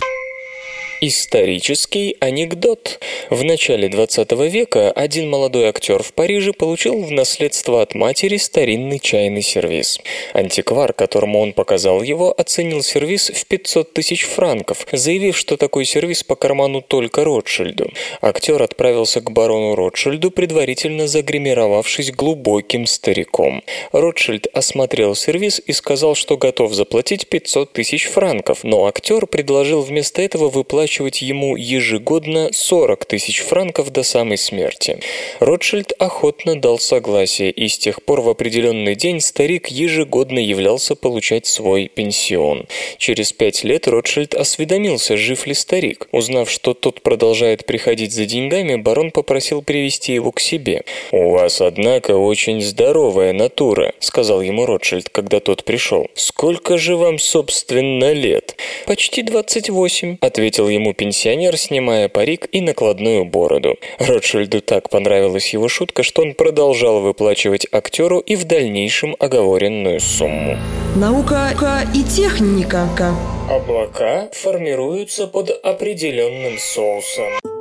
Исторический анекдот. В начале 20 века один молодой актер в Париже получил в наследство от матери старинный чайный сервиз. Антиквар, которому он показал его, оценил сервиз в 500 тысяч франков, заявив, что такой сервиз по карману только Ротшильду. Актер отправился к барону Ротшильду, предварительно загримировавшись глубоким стариком. Ротшильд осмотрел сервиз и сказал, что готов заплатить 500 тысяч франков, но актер предложил вместо этого выплачивать выплачивать ему ежегодно 40 тысяч франков до самой смерти. Ротшильд охотно дал согласие, и с тех пор в определенный день старик ежегодно являлся получать свой пенсион. Через пять лет Ротшильд осведомился, жив ли старик. Узнав, что тот продолжает приходить за деньгами, барон попросил привести его к себе. «У вас, однако, очень здоровая натура», — сказал ему Ротшильд, когда тот пришел. «Сколько же вам, собственно, лет?» «Почти двадцать восемь», — ответил ему пенсионер, снимая парик и накладную бороду. Ротшильду так понравилась его шутка, что он продолжал выплачивать актеру и в дальнейшем оговоренную сумму. Наука и техника. Облака формируются под определенным соусом.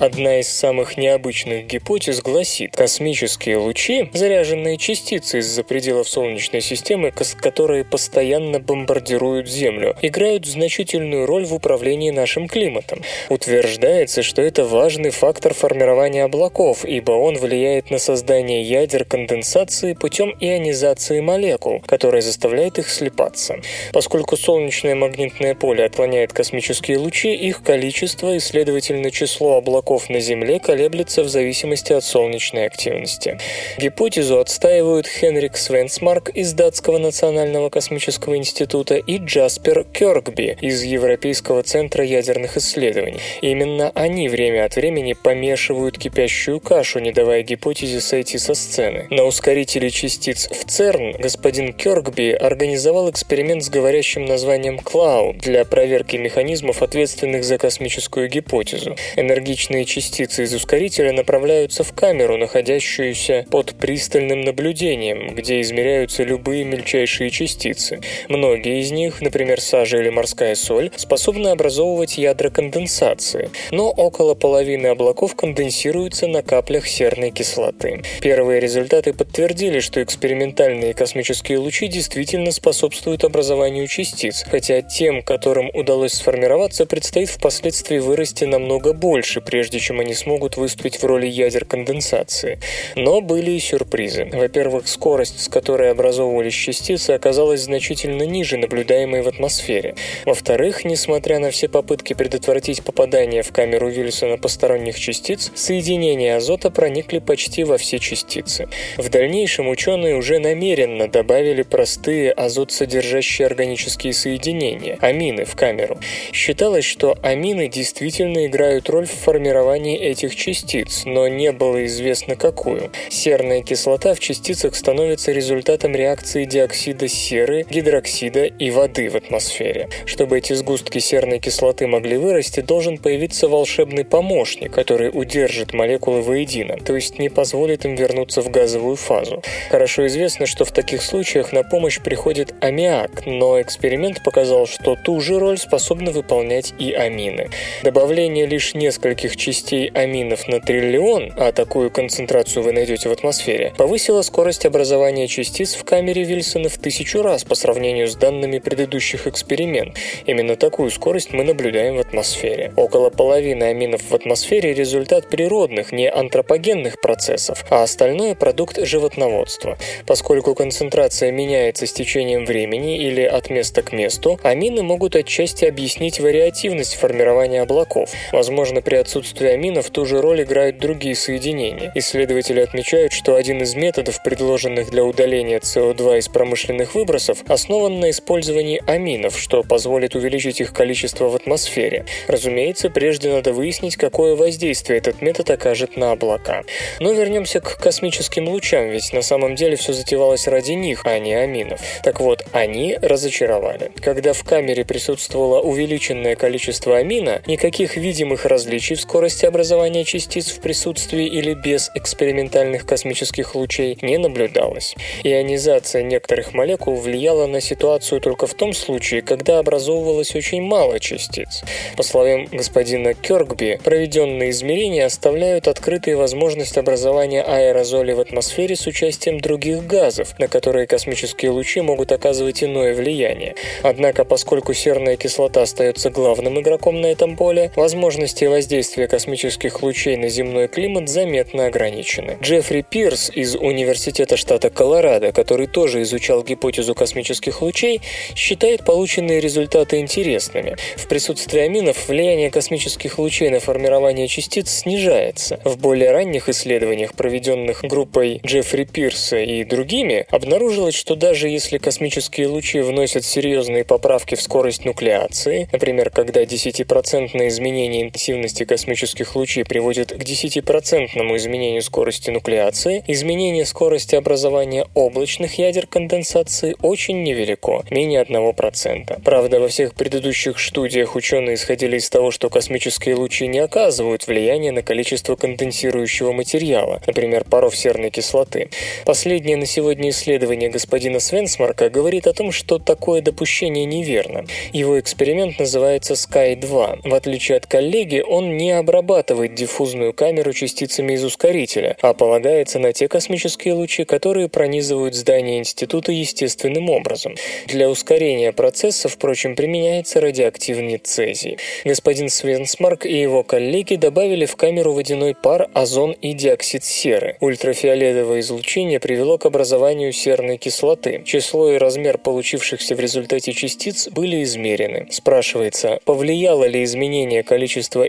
Одна из самых необычных гипотез гласит, космические лучи, заряженные частицы из-за пределов Солнечной системы, которые постоянно бомбардируют Землю, играют значительную роль в управлении нашим климатом. Утверждается, что это важный фактор формирования облаков, ибо он влияет на создание ядер конденсации путем ионизации молекул, которая заставляет их слипаться. Поскольку солнечное магнитное поле отклоняет космические лучи, их количество и, следовательно, число облаков облаков на Земле колеблется в зависимости от солнечной активности. Гипотезу отстаивают Хенрик Свенсмарк из Датского национального космического института и Джаспер Кёркби из Европейского центра ядерных исследований. Именно они время от времени помешивают кипящую кашу, не давая гипотезе сойти со сцены. На ускорителе частиц в ЦЕРН господин Кёркби организовал эксперимент с говорящим названием Cloud для проверки механизмов, ответственных за космическую гипотезу. Энергичные Разные частицы из ускорителя направляются в камеру, находящуюся под пристальным наблюдением, где измеряются любые мельчайшие частицы. Многие из них, например, сажа или морская соль, способны образовывать ядра конденсации, но около половины облаков конденсируются на каплях серной кислоты. Первые результаты подтвердили, что экспериментальные космические лучи действительно способствуют образованию частиц, хотя тем, которым удалось сформироваться, предстоит впоследствии вырасти намного больше, прежде прежде чем они смогут выступить в роли ядер конденсации. Но были и сюрпризы. Во-первых, скорость, с которой образовывались частицы, оказалась значительно ниже наблюдаемой в атмосфере. Во-вторых, несмотря на все попытки предотвратить попадание в камеру Вильсона посторонних частиц, соединения азота проникли почти во все частицы. В дальнейшем ученые уже намеренно добавили простые азот-содержащие органические соединения, амины, в камеру. Считалось, что амины действительно играют роль в формировании этих частиц, но не было известно какую. Серная кислота в частицах становится результатом реакции диоксида серы, гидроксида и воды в атмосфере. Чтобы эти сгустки серной кислоты могли вырасти, должен появиться волшебный помощник, который удержит молекулы воедино, то есть не позволит им вернуться в газовую фазу. Хорошо известно, что в таких случаях на помощь приходит аммиак, но эксперимент показал, что ту же роль способны выполнять и амины. Добавление лишь нескольких частей аминов на триллион, а такую концентрацию вы найдете в атмосфере, повысило скорость образования частиц в камере Вильсона в тысячу раз по сравнению с данными предыдущих экспериментов. Именно такую скорость мы наблюдаем в атмосфере. Около половины аминов в атмосфере – результат природных, не антропогенных процессов, а остальное – продукт животноводства. Поскольку концентрация меняется с течением времени или от места к месту, амины могут отчасти объяснить вариативность формирования облаков. Возможно, при отсутствии аминов ту же роль играют другие соединения. Исследователи отмечают, что один из методов, предложенных для удаления СО2 из промышленных выбросов, основан на использовании аминов, что позволит увеличить их количество в атмосфере. Разумеется, прежде надо выяснить, какое воздействие этот метод окажет на облака. Но вернемся к космическим лучам, ведь на самом деле все затевалось ради них, а не аминов. Так вот, они разочаровали. Когда в камере присутствовало увеличенное количество амина, никаких видимых различий в скорости образования частиц в присутствии или без экспериментальных космических лучей не наблюдалось. Ионизация некоторых молекул влияла на ситуацию только в том случае, когда образовывалось очень мало частиц. По словам господина Кёркби, проведенные измерения оставляют открытой возможность образования аэрозолей в атмосфере с участием других газов, на которые космические лучи могут оказывать иное влияние. Однако, поскольку серная кислота остается главным игроком на этом поле, возможности воздействия космических лучей на земной климат заметно ограничены. Джеффри Пирс из Университета штата Колорадо, который тоже изучал гипотезу космических лучей, считает полученные результаты интересными. В присутствии аминов влияние космических лучей на формирование частиц снижается. В более ранних исследованиях, проведенных группой Джеффри Пирса и другими, обнаружилось, что даже если космические лучи вносят серьезные поправки в скорость нуклеации, например, когда 10% изменение интенсивности космических лучей приводит к 10% изменению скорости нуклеации, изменение скорости образования облачных ядер конденсации очень невелико, менее 1%. Правда, во всех предыдущих студиях ученые исходили из того, что космические лучи не оказывают влияния на количество конденсирующего материала, например, паров серной кислоты. Последнее на сегодня исследование господина Свенсмарка говорит о том, что такое допущение неверно. Его эксперимент называется Sky-2. В отличие от коллеги, он не обрабатывает диффузную камеру частицами из ускорителя, а полагается на те космические лучи, которые пронизывают здание института естественным образом. Для ускорения процесса, впрочем, применяется радиоактивный цезий. Господин Свенсмарк и его коллеги добавили в камеру водяной пар, озон и диоксид серы. Ультрафиолетовое излучение привело к образованию серной кислоты. Число и размер получившихся в результате частиц были измерены. Спрашивается, повлияло ли изменение количества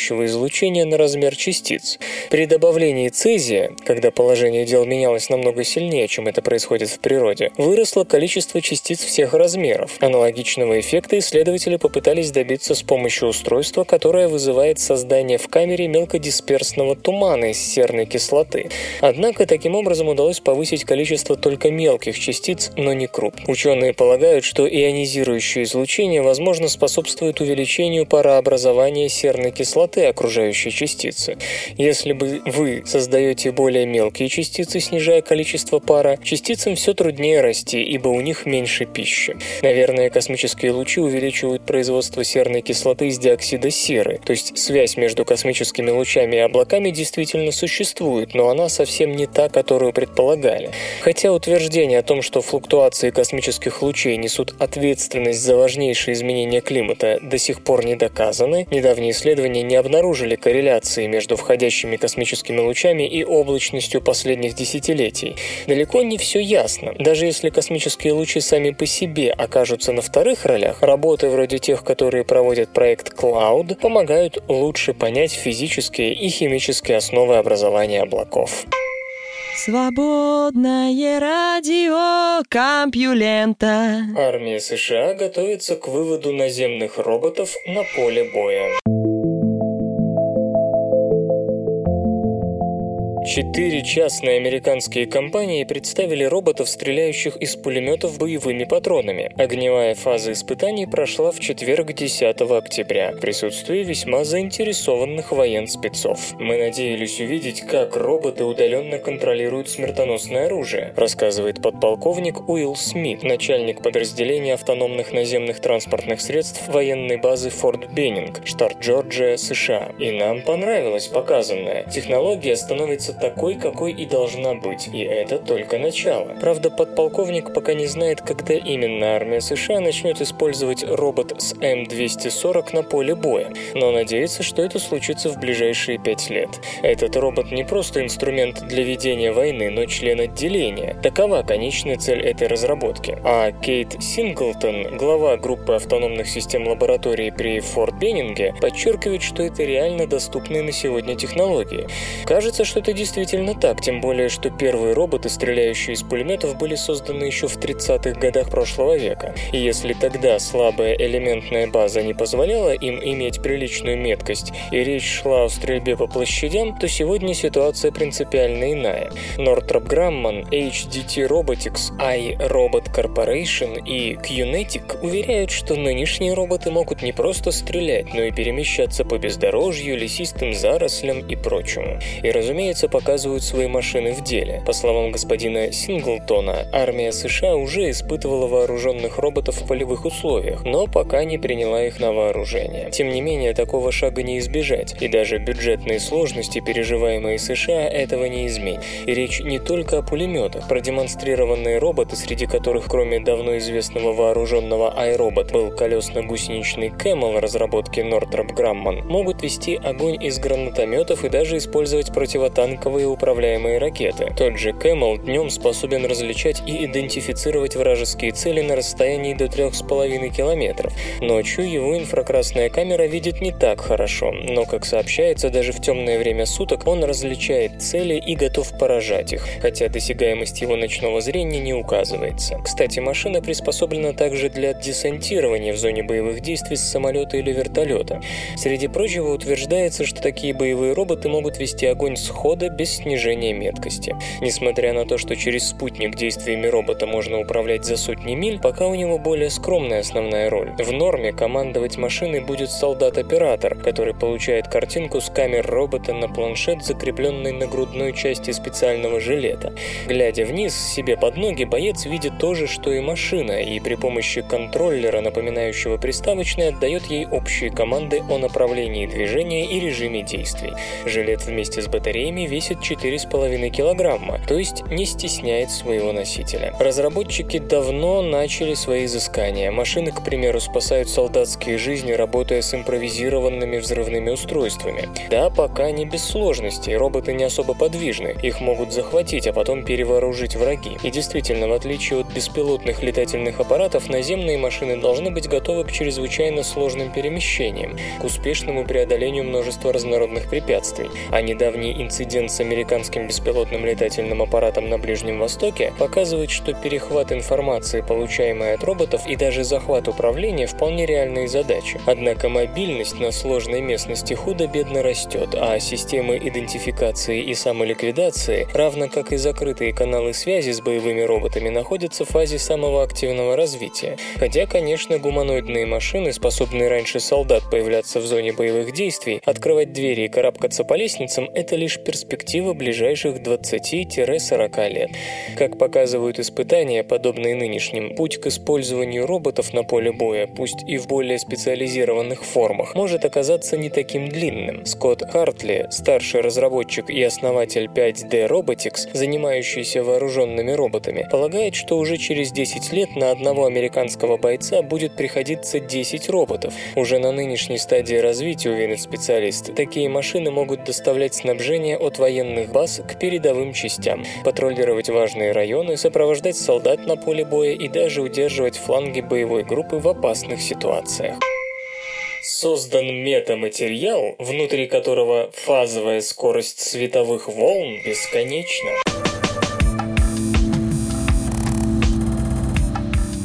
ионизирующего излучения на размер частиц? При добавлении цезия, когда положение дел менялось намного сильнее, чем это происходит в природе, выросло количество частиц всех размеров. Аналогичного эффекта исследователи попытались добиться с помощью устройства, которое вызывает создание в камере мелкодисперсного тумана из серной кислоты. Однако таким образом удалось повысить количество только мелких частиц, но не крупных. Ученые полагают, что ионизирующее излучение, возможно, способствует увеличению парообразования серной кислоты окружающей частицы. Если бы вы создаете более мелкие частицы, снижая количество пара, частицам все труднее расти, ибо у них меньше пищи. Наверное, космические лучи увеличивают производство серной кислоты из диоксида серы, то есть связь между космическими лучами и облаками действительно существует, но она совсем не та, которую предполагали. Хотя утверждение о том, что флуктуации космических лучей несут ответственность за важнейшие изменения климата, до сих пор не доказаны, недавние исследования не обнаружили корреляции между входящими космическими лучами и облачностью последних десятилетий. Далеко не все ясно. Даже если космические лучи сами по себе окажутся на вторых ролях, работы вроде тех, которые проводят проект Cloud, помогают лучше понять физические и химические основы образования облаков. Свободное радио Компьюлента. Армия США готовится к выводу наземных роботов на поле боя. Четыре частные американские компании представили роботов, стреляющих из пулеметов боевыми патронами. Огневая фаза испытаний прошла в четверг 10 октября в присутствии весьма заинтересованных военспецов. Мы надеялись увидеть, как роботы удаленно контролируют смертоносное оружие, рассказывает подполковник Уилл Смит, начальник подразделения автономных наземных транспортных средств военной базы Форт Беннинг, штат Джорджия, США. И нам понравилось показанное. Технология становится такой, какой и должна быть, и это только начало. Правда, подполковник пока не знает, когда именно армия США начнет использовать робот с М-240 на поле боя, но надеется, что это случится в ближайшие пять лет. Этот робот не просто инструмент для ведения войны, но член отделения. Такова конечная цель этой разработки. А Кейт Синглтон, глава группы автономных систем лаборатории при Форт Беннинге, подчеркивает, что это реально доступные на сегодня технологии. Кажется, что это действительно так, тем более, что первые роботы, стреляющие из пулеметов, были созданы еще в 30-х годах прошлого века. И если тогда слабая элементная база не позволяла им иметь приличную меткость, и речь шла о стрельбе по площадям, то сегодня ситуация принципиально иная. Northrop Grumman, HDT Robotics, iRobot Corporation и QNetic уверяют, что нынешние роботы могут не просто стрелять, но и перемещаться по бездорожью, лесистым зарослям и прочему. И, разумеется, показывают свои машины в деле. По словам господина Синглтона, армия США уже испытывала вооруженных роботов в полевых условиях, но пока не приняла их на вооружение. Тем не менее, такого шага не избежать, и даже бюджетные сложности, переживаемые США, этого не изменят. И речь не только о пулеметах. Продемонстрированные роботы, среди которых, кроме давно известного вооруженного iRobot, был колесно-гусеничный Camel разработки Northrop Grumman, могут вести огонь из гранатометов и даже использовать противотанковые управляемые ракеты. Тот же Camel днем способен различать и идентифицировать вражеские цели на расстоянии до 3,5 километров. Ночью его инфракрасная камера видит не так хорошо, но, как сообщается, даже в темное время суток он различает цели и готов поражать их, хотя досягаемость его ночного зрения не указывается. Кстати, машина приспособлена также для десантирования в зоне боевых действий с самолета или вертолета. Среди прочего утверждается, что такие боевые роботы могут вести огонь с хода без снижения меткости. Несмотря на то, что через спутник действиями робота можно управлять за сотни миль, пока у него более скромная основная роль. В норме командовать машиной будет солдат-оператор, который получает картинку с камер робота на планшет, закрепленный на грудной части специального жилета. Глядя вниз себе под ноги, боец видит то же, что и машина, и при помощи контроллера, напоминающего приставочный, отдает ей общие команды о направлении движения и режиме действий. Жилет вместе с батареями весит 4,5 килограмма, то есть не стесняет своего носителя. Разработчики давно начали свои изыскания. Машины, к примеру, спасают солдатские жизни, работая с импровизированными взрывными устройствами. Да, пока не без сложностей, роботы не особо подвижны, их могут захватить, а потом перевооружить враги. И действительно, в отличие от беспилотных летательных аппаратов, наземные машины должны быть готовы к чрезвычайно сложным перемещениям, к успешному преодолению множества разнородных препятствий. А недавний инцидент с американским беспилотным летательным аппаратом на Ближнем Востоке показывает, что перехват информации, получаемой от роботов, и даже захват управления вполне реальные задачи. Однако мобильность на сложной местности худо-бедно растет, а системы идентификации и самоликвидации, равно как и закрытые каналы связи с боевыми роботами, находятся в фазе самого активного развития. Хотя, конечно, гуманоидные машины, способные раньше солдат появляться в зоне боевых действий, открывать двери и карабкаться по лестницам – это лишь перспектива перспектива ближайших 20-40 лет. Как показывают испытания, подобные нынешним, путь к использованию роботов на поле боя, пусть и в более специализированных формах, может оказаться не таким длинным. Скотт Хартли, старший разработчик и основатель 5D Robotics, занимающийся вооруженными роботами, полагает, что уже через 10 лет на одного американского бойца будет приходиться 10 роботов. Уже на нынешней стадии развития, уверен специалист, такие машины могут доставлять снабжение от военных баз к передовым частям, патрулировать важные районы, сопровождать солдат на поле боя и даже удерживать фланги боевой группы в опасных ситуациях. Создан метаматериал, внутри которого фазовая скорость световых волн бесконечна.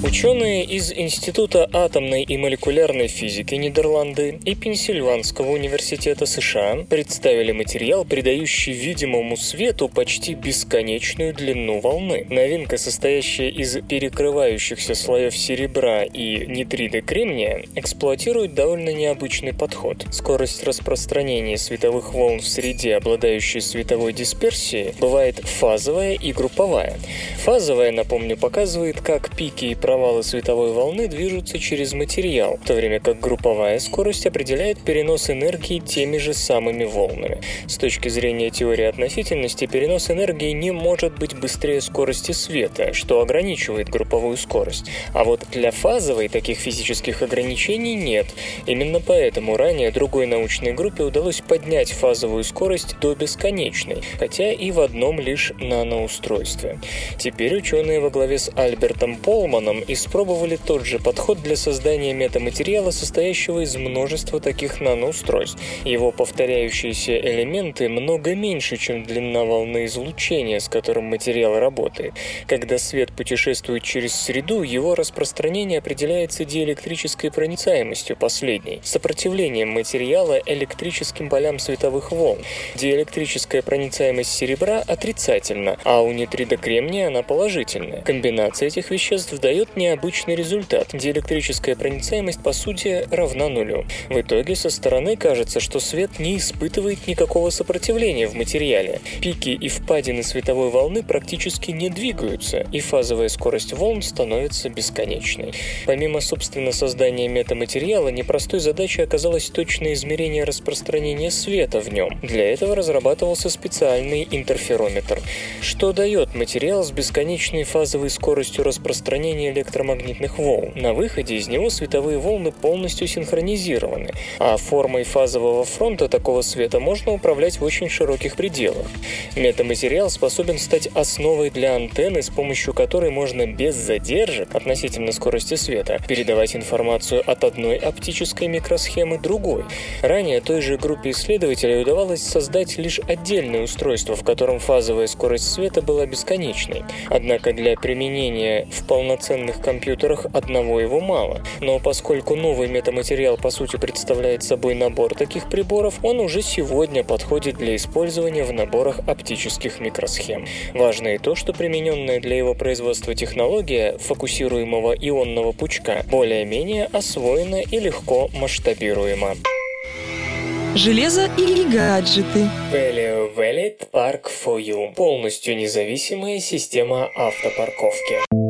Ученые из Института атомной и молекулярной физики Нидерланды и Пенсильванского университета США представили материал, придающий видимому свету почти бесконечную длину волны. Новинка, состоящая из перекрывающихся слоев серебра и нитрида кремния, эксплуатирует довольно необычный подход. Скорость распространения световых волн в среде, обладающей световой дисперсией, бывает фазовая и групповая. Фазовая, напомню, показывает, как пики и провалы провалы световой волны движутся через материал, в то время как групповая скорость определяет перенос энергии теми же самыми волнами. С точки зрения теории относительности, перенос энергии не может быть быстрее скорости света, что ограничивает групповую скорость. А вот для фазовой таких физических ограничений нет. Именно поэтому ранее другой научной группе удалось поднять фазовую скорость до бесконечной, хотя и в одном лишь наноустройстве. Теперь ученые во главе с Альбертом Полманом испробовали тот же подход для создания метаматериала, состоящего из множества таких наноустройств. Его повторяющиеся элементы много меньше, чем длина волны излучения, с которым материал работает. Когда свет путешествует через среду, его распространение определяется диэлектрической проницаемостью последней, сопротивлением материала электрическим полям световых волн. Диэлектрическая проницаемость серебра отрицательна, а у нитрида кремния она положительная. Комбинация этих веществ дает необычный результат. Диэлектрическая проницаемость по сути равна нулю. В итоге со стороны кажется, что свет не испытывает никакого сопротивления в материале. Пики и впадины световой волны практически не двигаются, и фазовая скорость волн становится бесконечной. Помимо, собственно, создания метаматериала, непростой задачей оказалось точное измерение распространения света в нем. Для этого разрабатывался специальный интерферометр. Что дает материал с бесконечной фазовой скоростью распространения электромагнитных волн. На выходе из него световые волны полностью синхронизированы, а формой фазового фронта такого света можно управлять в очень широких пределах. Метаматериал способен стать основой для антенны, с помощью которой можно без задержек относительно скорости света передавать информацию от одной оптической микросхемы другой. Ранее той же группе исследователей удавалось создать лишь отдельное устройство, в котором фазовая скорость света была бесконечной. Однако для применения в полноценных современных компьютерах одного его мало. Но поскольку новый метаматериал по сути представляет собой набор таких приборов, он уже сегодня подходит для использования в наборах оптических микросхем. Важно и то, что примененная для его производства технология фокусируемого ионного пучка более-менее освоена и легко масштабируема. Железо или гаджеты? Value Valid Park for You. Полностью независимая система автопарковки.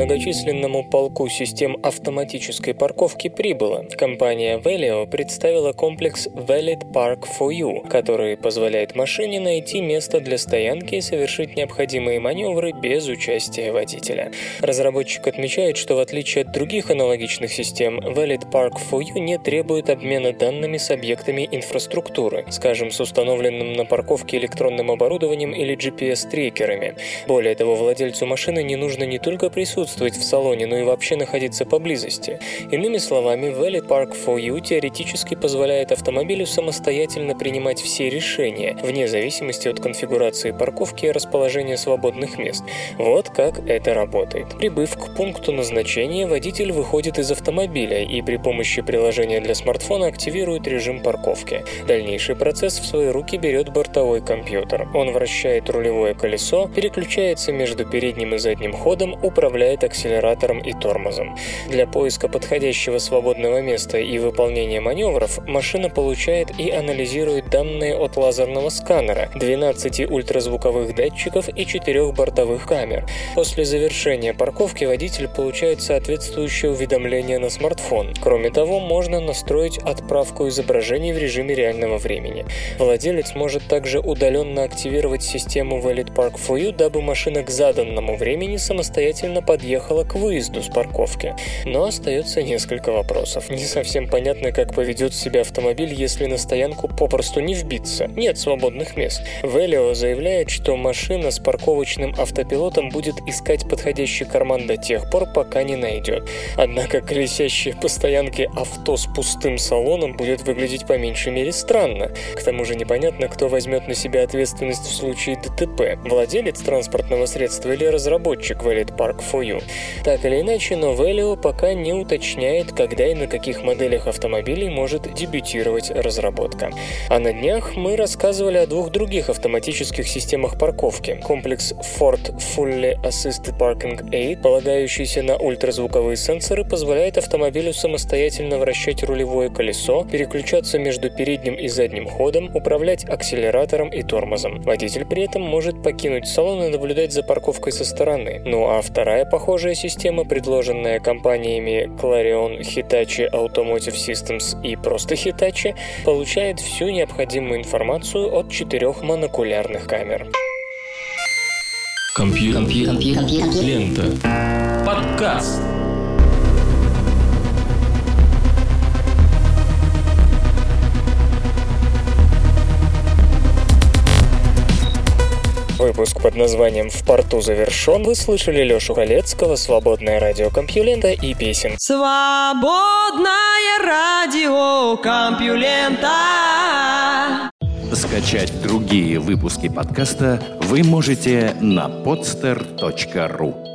Многочисленному полку систем автоматической парковки прибыло. Компания Valio представила комплекс Valid Park for You, который позволяет машине найти место для стоянки и совершить необходимые маневры без участия водителя. Разработчик отмечает, что в отличие от других аналогичных систем, Valid Park for You не требует обмена данными с объектами инфраструктуры, скажем, с установленным на парковке электронным оборудованием или GPS-трекерами. Более того, владельцу машины не нужно не только присутствовать присутствовать в салоне, но и вообще находиться поблизости. Иными словами, Valley Park for You теоретически позволяет автомобилю самостоятельно принимать все решения, вне зависимости от конфигурации парковки и расположения свободных мест. Вот как это работает. Прибыв к пункту назначения, водитель выходит из автомобиля и при помощи приложения для смартфона активирует режим парковки. Дальнейший процесс в свои руки берет бортовой компьютер. Он вращает рулевое колесо, переключается между передним и задним ходом, управляет акселератором и тормозом. Для поиска подходящего свободного места и выполнения маневров машина получает и анализирует данные от лазерного сканера, 12 ультразвуковых датчиков и 4 бортовых камер. После завершения парковки водитель получает соответствующее уведомление на смартфон. Кроме того, можно настроить отправку изображений в режиме реального времени. Владелец может также удаленно активировать систему Valid Park for You, дабы машина к заданному времени самостоятельно подъехала к выезду с парковки. Но остается несколько вопросов. Не совсем понятно, как поведет себя автомобиль, если на стоянку попросту не вбиться. Нет свободных мест. Велио заявляет, что машина с парковочным автопилотом будет искать подходящий карман до тех пор, пока не найдет. Однако колесящее по стоянке авто с пустым салоном будет выглядеть по меньшей мере странно. К тому же непонятно, кто возьмет на себя ответственность в случае ДТП. Владелец транспортного средства или разработчик Valid Park for You. Так или иначе, но Valio пока не уточняет, когда и на каких моделях автомобилей может дебютировать разработка. А на днях мы рассказывали о двух других автоматических системах парковки. Комплекс Ford Fully Assisted Parking Aid, полагающийся на ультразвуковые сенсоры, позволяет автомобилю самостоятельно вращать рулевое колесо, переключаться между передним и задним ходом, управлять акселератором и тормозом. Водитель при этом может покинуть салон и наблюдать за парковкой со стороны. Ну а вторая похожая система, предложенная компаниями Clarion, Hitachi Automotive Systems и просто Hitachi, получает всю необходимую информацию от четырех монокулярных камер. Компьютер. Лента. Подкаст. Выпуск под названием «В порту завершен». Вы слышали Лешу Халецкого, «Свободное радио Компьюлента» и песен. Свободное радио Компьюлента. Скачать другие выпуски подкаста вы можете на podster.ru